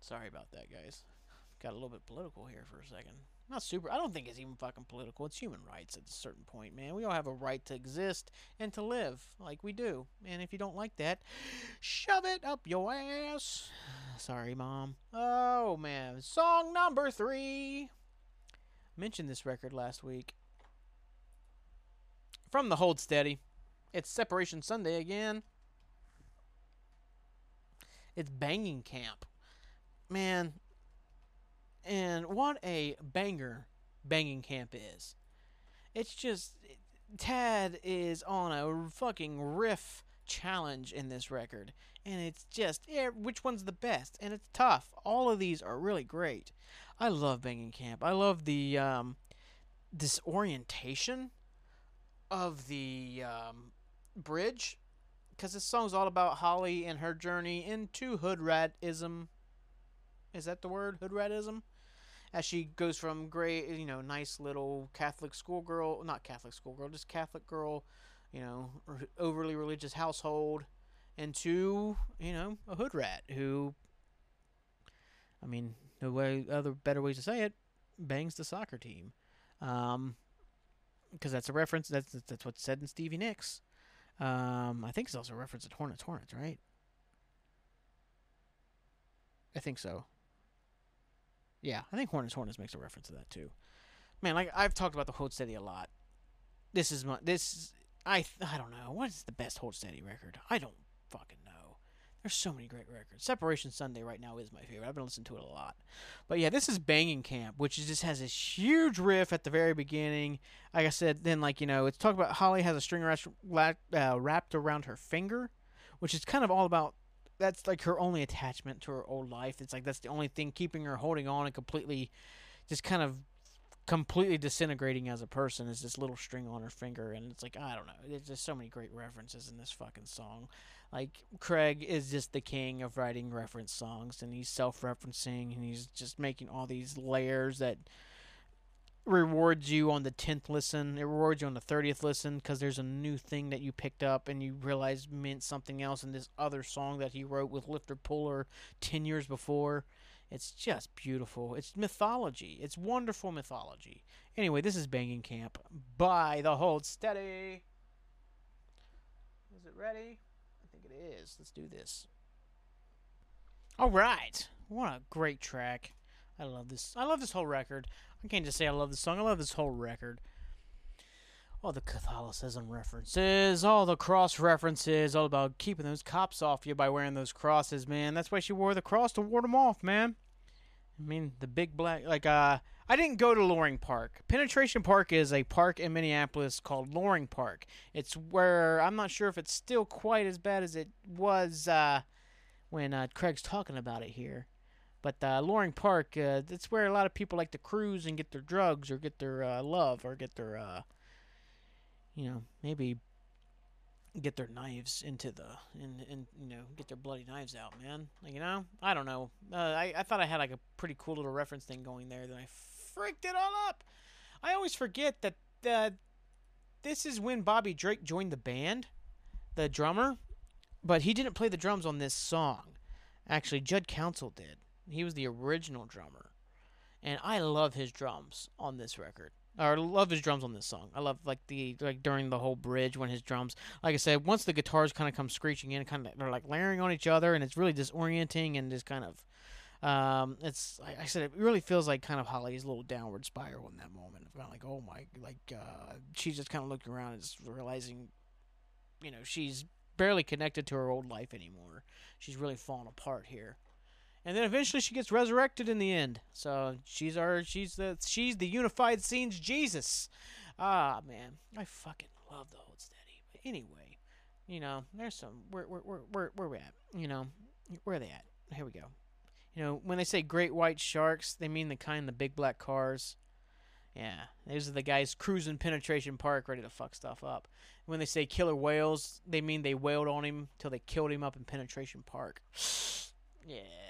Sorry about that, guys. Got a little bit political here for a second. Not super. I don't think it's even fucking political. It's human rights at a certain point, man. We all have a right to exist and to live like we do. And if you don't like that, shove it up your ass. Sorry, mom. Oh man, song number three. Mentioned this record last week. From the Hold Steady. It's Separation Sunday again. It's Banging Camp. Man, and what a banger Banging Camp is. It's just Tad is on a fucking riff challenge in this record, and it's just yeah, which one's the best? And it's tough. All of these are really great. I love Banging Camp. I love the um, this orientation of the um, bridge because this song's all about Holly and her journey into hood ratism. Is that the word? Hood ratism? As she goes from great, you know, nice little Catholic schoolgirl, not Catholic schoolgirl, just Catholic girl, you know, overly religious household, into, you know, a hood rat who, I mean, no way, other better ways to say it, bangs the soccer team. Um, because that's a reference. That's that's what's said in Stevie Nix. Um, I think it's also a reference to Hornets Hornets, right? I think so. Yeah, I think Hornets Hornets makes a reference to that too. Man, like I've talked about the Hold Steady a lot. This is my this I I don't know what is the best Hold Steady record. I don't fucking know. There's so many great records. Separation Sunday right now is my favorite. I've been listening to it a lot. But yeah, this is Banging Camp, which just has this huge riff at the very beginning. Like I said, then like you know, it's talk about Holly has a string uh, wrapped around her finger, which is kind of all about that's like her only attachment to her old life. It's like that's the only thing keeping her holding on and completely, just kind of completely disintegrating as a person is this little string on her finger. And it's like i don't know. There's just so many great references in this fucking song. Like craig is just the king of writing reference songs and he's self-referencing and he's just making all these layers that rewards you on the 10th listen it rewards you on the 30th listen because there's a new thing that you picked up and you realize meant something else in this other song that he wrote with lifter puller 10 years before it's just beautiful. It's mythology. It's wonderful mythology. Anyway, this is Banging Camp by the Hold Steady. Is it ready? I think it is. Let's do this. All right. What a great track. I love this. I love this whole record. I can't just say I love this song. I love this whole record. All the Catholicism references, all the cross references, all about keeping those cops off you by wearing those crosses, man. That's why she wore the cross to ward them off, man. I mean, the big black, like, uh, I didn't go to Loring Park. Penetration Park is a park in Minneapolis called Loring Park. It's where, I'm not sure if it's still quite as bad as it was, uh, when, uh, Craig's talking about it here. But, uh, Loring Park, uh, that's where a lot of people like to cruise and get their drugs or get their, uh, love or get their, uh, you know, maybe get their knives into the and and you know get their bloody knives out, man. Like you know, I don't know. Uh, I I thought I had like a pretty cool little reference thing going there. Then I freaked it all up. I always forget that this is when Bobby Drake joined the band, the drummer, but he didn't play the drums on this song. Actually, Judd Counsell did. He was the original drummer, and I love his drums on this record. I love his drums on this song. I love like the like during the whole bridge when his drums, like I said, once the guitars kind of come screeching in, kind of they're like layering on each other, and it's really disorienting and just kind of, um, it's like I said, it really feels like kind of Holly's little downward spiral in that moment. It's kind of like oh my, like uh, she's just kind of looking around and just realizing, you know, she's barely connected to her old life anymore. She's really falling apart here and then eventually she gets resurrected in the end. So she's our she's the she's the unified scenes Jesus. Ah man, I fucking love the Hold Steady. But anyway, you know, there's some where where where where where we at? You know, where are they at? Here we go. You know, when they say great white sharks, they mean the kind the big black cars. Yeah, these are the guys cruising Penetration Park, ready to fuck stuff up. When they say killer whales, they mean they wailed on him till they killed him up in Penetration Park. Yeah.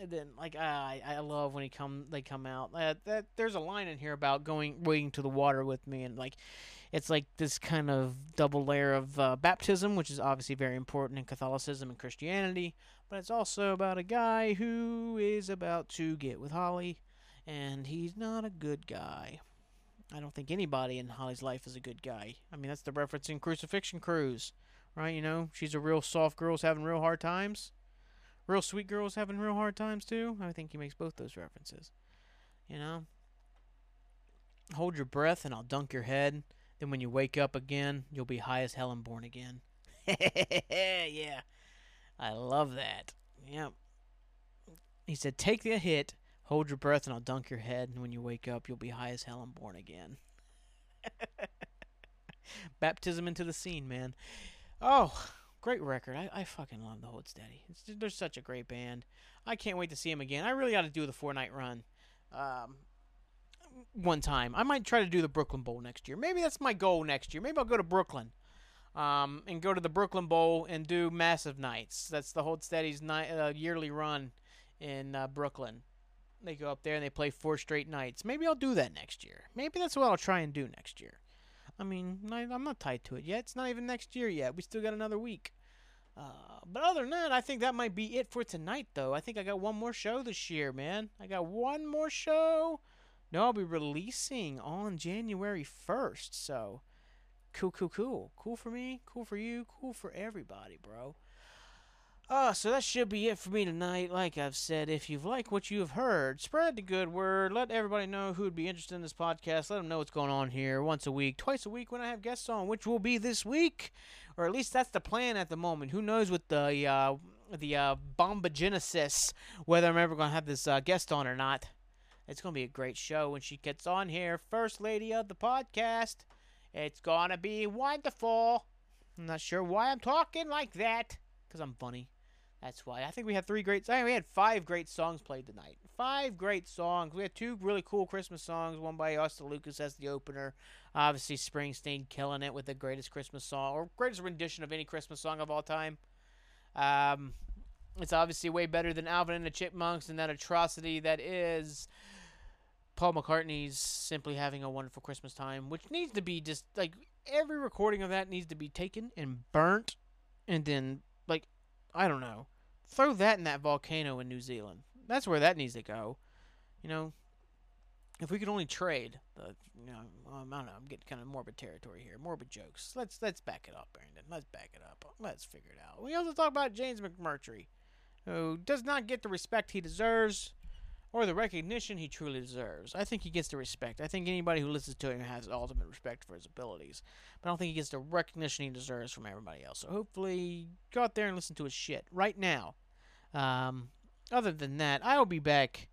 And then like I I love when he come they come out. Uh, that there's a line in here about going wading to the water with me and like it's like this kind of double layer of uh, baptism, which is obviously very important in Catholicism and Christianity, but it's also about a guy who is about to get with Holly and he's not a good guy. I don't think anybody in Holly's life is a good guy. I mean, that's the reference in Crucifixion Cruise, right? You know, she's a real soft girl having real hard times. Real Sweet Girl's having real hard times too. I think he makes both those references. You know? Hold your breath and I'll dunk your head. Then when you wake up again, you'll be high as hell and born again. yeah. I love that. Yep. He said, Take the hit, hold your breath, and I'll dunk your head. And when you wake up, you'll be high as hell and born again. Baptism into the scene, man. Oh, Great record. I, I fucking love the Hold Steady. It's, they're such a great band. I can't wait to see them again. I really got to do the four night run. Um, one time. I might try to do the Brooklyn Bowl next year. Maybe that's my goal next year. Maybe I'll go to Brooklyn. Um, and go to the Brooklyn Bowl and do massive nights. That's the Hold Steady's uh, yearly run in uh, Brooklyn. They go up there and they play four straight nights. Maybe I'll do that next year. Maybe that's what I'll try and do next year. I mean, I, am not tied to it yet. It's not even next year yet. We still got another week. Uh, but other than that, I think that might be it for tonight, though. I think I got one more show this year, man. I got one more show. No, I'll be releasing on January 1st. So, cool, cool, cool. Cool for me, cool for you, cool for everybody, bro. Uh, so that should be it for me tonight. Like I've said, if you've liked what you have heard, spread the good word. Let everybody know who would be interested in this podcast. Let them know what's going on here once a week, twice a week when I have guests on, which will be this week, or at least that's the plan at the moment. Who knows with the uh, the uh, Bombogenesis whether I'm ever gonna have this uh, guest on or not. It's gonna be a great show when she gets on here, first lady of the podcast. It's gonna be wonderful. I'm not sure why I'm talking like that, because I'm funny. That's why. I think we had three great. I mean, we had five great songs played tonight. Five great songs. We had two really cool Christmas songs. One by Austin Lucas as the opener. Obviously, Springsteen killing it with the greatest Christmas song or greatest rendition of any Christmas song of all time. Um, it's obviously way better than Alvin and the Chipmunks and that atrocity that is Paul McCartney's "Simply Having a Wonderful Christmas Time," which needs to be just like every recording of that needs to be taken and burnt, and then like I don't know Throw that in that volcano in New Zealand. That's where that needs to go. You know, if we could only trade the, you know, I don't know. I'm getting kind of morbid territory here. Morbid jokes. Let's let's back it up, Brandon. Let's back it up. Let's figure it out. We also talk about James McMurtry, who does not get the respect he deserves or the recognition he truly deserves. I think he gets the respect. I think anybody who listens to him has ultimate respect for his abilities. But I don't think he gets the recognition he deserves from everybody else. So hopefully, go out there and listen to his shit right now. Um, other than that, I will be back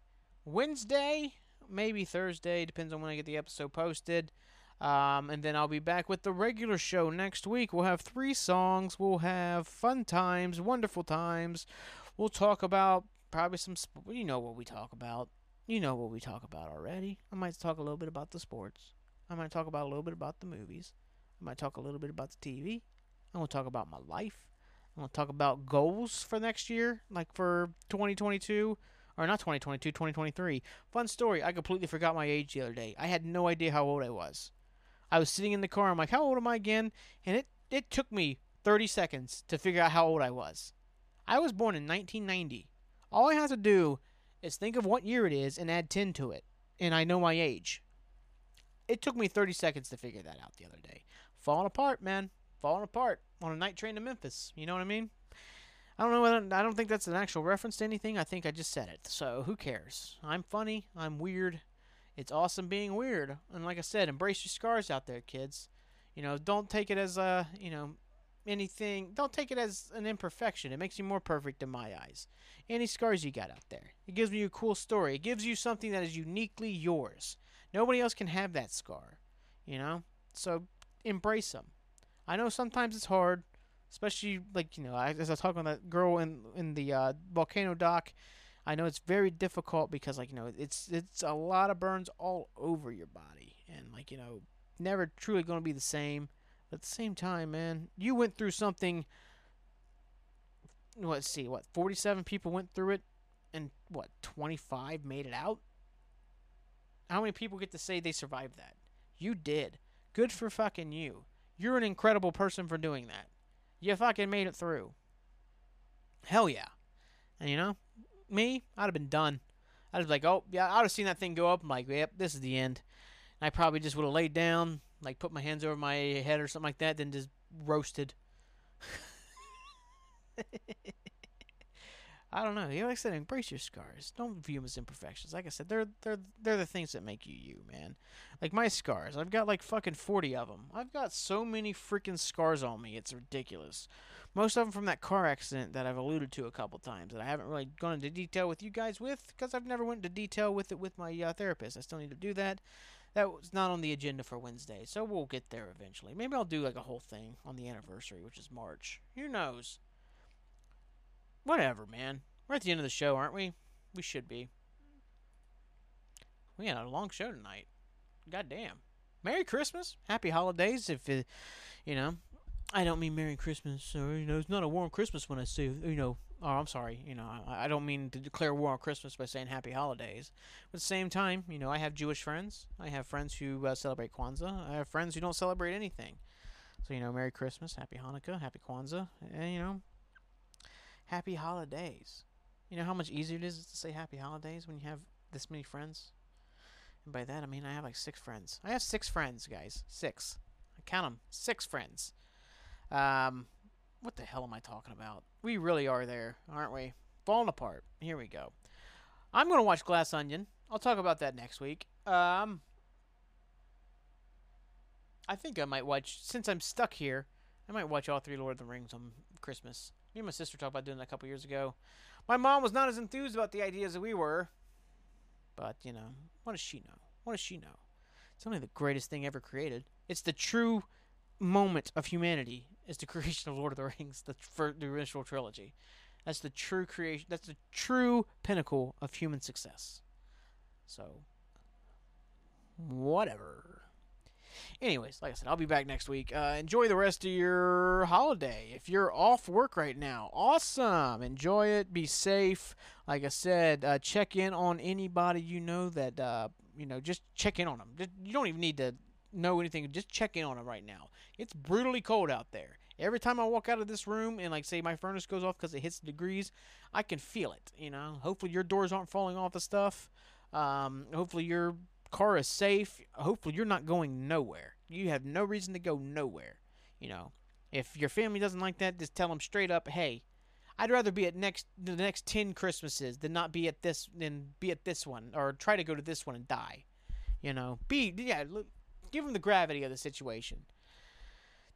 Wednesday, maybe Thursday, depends on when I get the episode posted. Um, and then I'll be back with the regular show next week. We'll have three songs. We'll have fun times, wonderful times. We'll talk about probably some, sports. you know what we talk about. You know what we talk about already. I might talk a little bit about the sports. I might talk about a little bit about the movies. I might talk a little bit about the TV. I'm to talk about my life. To talk about goals for next year, like for 2022. Or not 2022, 2023. Fun story. I completely forgot my age the other day. I had no idea how old I was. I was sitting in the car. I'm like, how old am I again? And it, it took me 30 seconds to figure out how old I was. I was born in 1990. All I have to do is think of what year it is and add 10 to it, and I know my age. It took me 30 seconds to figure that out the other day. Falling apart, man. Falling apart on a night train to Memphis. You know what I mean? I don't know whether I don't think that's an actual reference to anything. I think I just said it. So who cares? I'm funny. I'm weird. It's awesome being weird. And like I said, embrace your scars out there, kids. You know, don't take it as a, you know, anything. Don't take it as an imperfection. It makes you more perfect in my eyes. Any scars you got out there. It gives you a cool story. It gives you something that is uniquely yours. Nobody else can have that scar. You know? So embrace them. I know sometimes it's hard, especially like you know as I talk on that girl in in the uh, volcano doc. I know it's very difficult because like you know it's it's a lot of burns all over your body and like you know never truly going to be the same. But at the same time, man, you went through something. Let's see, what forty-seven people went through it, and what twenty-five made it out. How many people get to say they survived that? You did. Good for fucking you. You're an incredible person for doing that. You fucking made it through. Hell yeah. And you know, me, I'd have been done. I'd have like, oh yeah, I'd have seen that thing go up. I'm like, yep, this is the end. And I probably just would have laid down, like put my hands over my head or something like that, then just roasted. I don't know. You like I said, embrace your scars. Don't view them as imperfections. Like I said, they're they're they're the things that make you you, man. Like my scars, I've got like fucking forty of them. I've got so many freaking scars on me. It's ridiculous. Most of them from that car accident that I've alluded to a couple times that I haven't really gone into detail with you guys with because I've never went into detail with it with my uh, therapist. I still need to do that. That was not on the agenda for Wednesday, so we'll get there eventually. Maybe I'll do like a whole thing on the anniversary, which is March. Who knows? Whatever, man. We're at the end of the show, aren't we? We should be. We had a long show tonight. God damn. Merry Christmas. Happy holidays. If, it, you know, I don't mean Merry Christmas or, you know, it's not a warm Christmas when I say, you know, oh, I'm sorry. You know, I, I don't mean to declare war on Christmas by saying Happy Holidays. But at the same time, you know, I have Jewish friends. I have friends who uh, celebrate Kwanzaa. I have friends who don't celebrate anything. So, you know, Merry Christmas, Happy Hanukkah, Happy Kwanzaa, and, you know, happy holidays. You know how much easier it is to say happy holidays when you have this many friends? And by that I mean I have like six friends. I have six friends, guys. Six. I count them. Six friends. Um, what the hell am I talking about? We really are there, aren't we? Falling apart. Here we go. I'm gonna watch Glass Onion. I'll talk about that next week. Um, I think I might watch since I'm stuck here. I might watch all three Lord of the Rings on Christmas. Me and my sister talked about doing that a couple years ago. My mom was not as enthused about the idea as we were. But, you know, what does she know? What does she know? It's only the greatest thing ever created. It's the true moment of humanity is the creation of Lord of the Rings, the, for the original trilogy. That's the true creation. That's the true pinnacle of human success. So, whatever. Anyways, like I said, I'll be back next week. Uh, enjoy the rest of your holiday. If you're off work right now, awesome. Enjoy it. Be safe. Like I said, uh, check in on anybody you know that, uh, you know, just check in on them. Just, you don't even need to know anything. Just check in on them right now. It's brutally cold out there. Every time I walk out of this room and, like, say my furnace goes off because it hits degrees, I can feel it, you know. Hopefully your doors aren't falling off the stuff. Um, hopefully your car is safe. Hopefully you're not going nowhere. You have no reason to go nowhere. You know, if your family doesn't like that, just tell them straight up, hey, I'd rather be at next the next ten Christmases than not be at this than be at this one or try to go to this one and die. You know, be yeah, look, give them the gravity of the situation.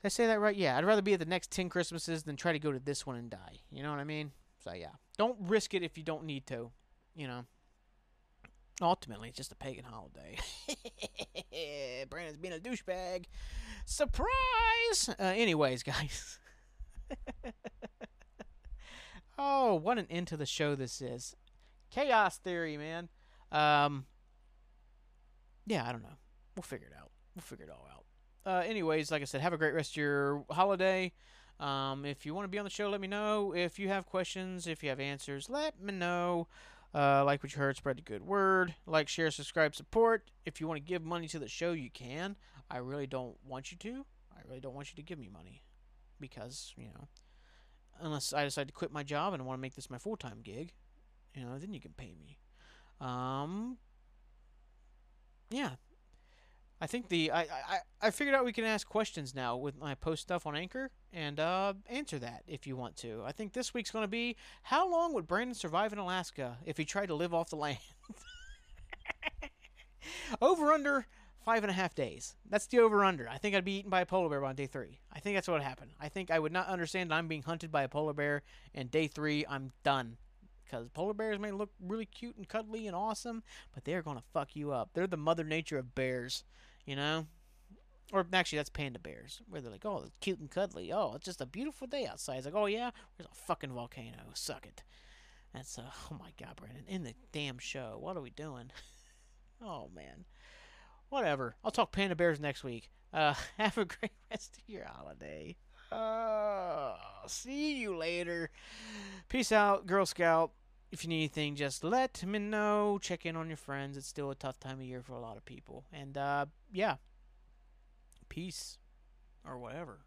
Did I say that right? Yeah, I'd rather be at the next ten Christmases than try to go to this one and die. You know what I mean? So yeah, don't risk it if you don't need to. You know. Ultimately, it's just a pagan holiday. Brandon's being a douchebag. Surprise! Uh, anyways, guys. oh, what an end to the show this is. Chaos theory, man. Um, yeah, I don't know. We'll figure it out. We'll figure it all out. Uh, anyways, like I said, have a great rest of your holiday. Um, if you want to be on the show, let me know. If you have questions, if you have answers, let me know. Uh, like what you heard, spread the good word. Like, share, subscribe, support. If you want to give money to the show, you can. I really don't want you to. I really don't want you to give me money. Because, you know, unless I decide to quit my job and want to make this my full time gig, you know, then you can pay me. Um, yeah, I think the I, I I figured out we can ask questions now with my post stuff on Anchor and uh, answer that if you want to. I think this week's going to be how long would Brandon survive in Alaska if he tried to live off the land? over under five and a half days. That's the over under. I think I'd be eaten by a polar bear on day three. I think that's what would happen. I think I would not understand I'm being hunted by a polar bear, and day three I'm done because polar bears may look really cute and cuddly and awesome, but they're gonna fuck you up. They're the mother nature of bears, you know. Or actually, that's panda bears, where they're like, "Oh, it's cute and cuddly. Oh, it's just a beautiful day outside." It's like, "Oh yeah, there's a fucking volcano. Suck it." That's uh, oh my god, Brandon, in the damn show. What are we doing? oh man, whatever. I'll talk panda bears next week. Uh, have a great rest of your holiday. Uh, see you later. Peace out, Girl Scout. If you need anything, just let me know. Check in on your friends. It's still a tough time of year for a lot of people. And, uh, yeah. Peace. Or whatever.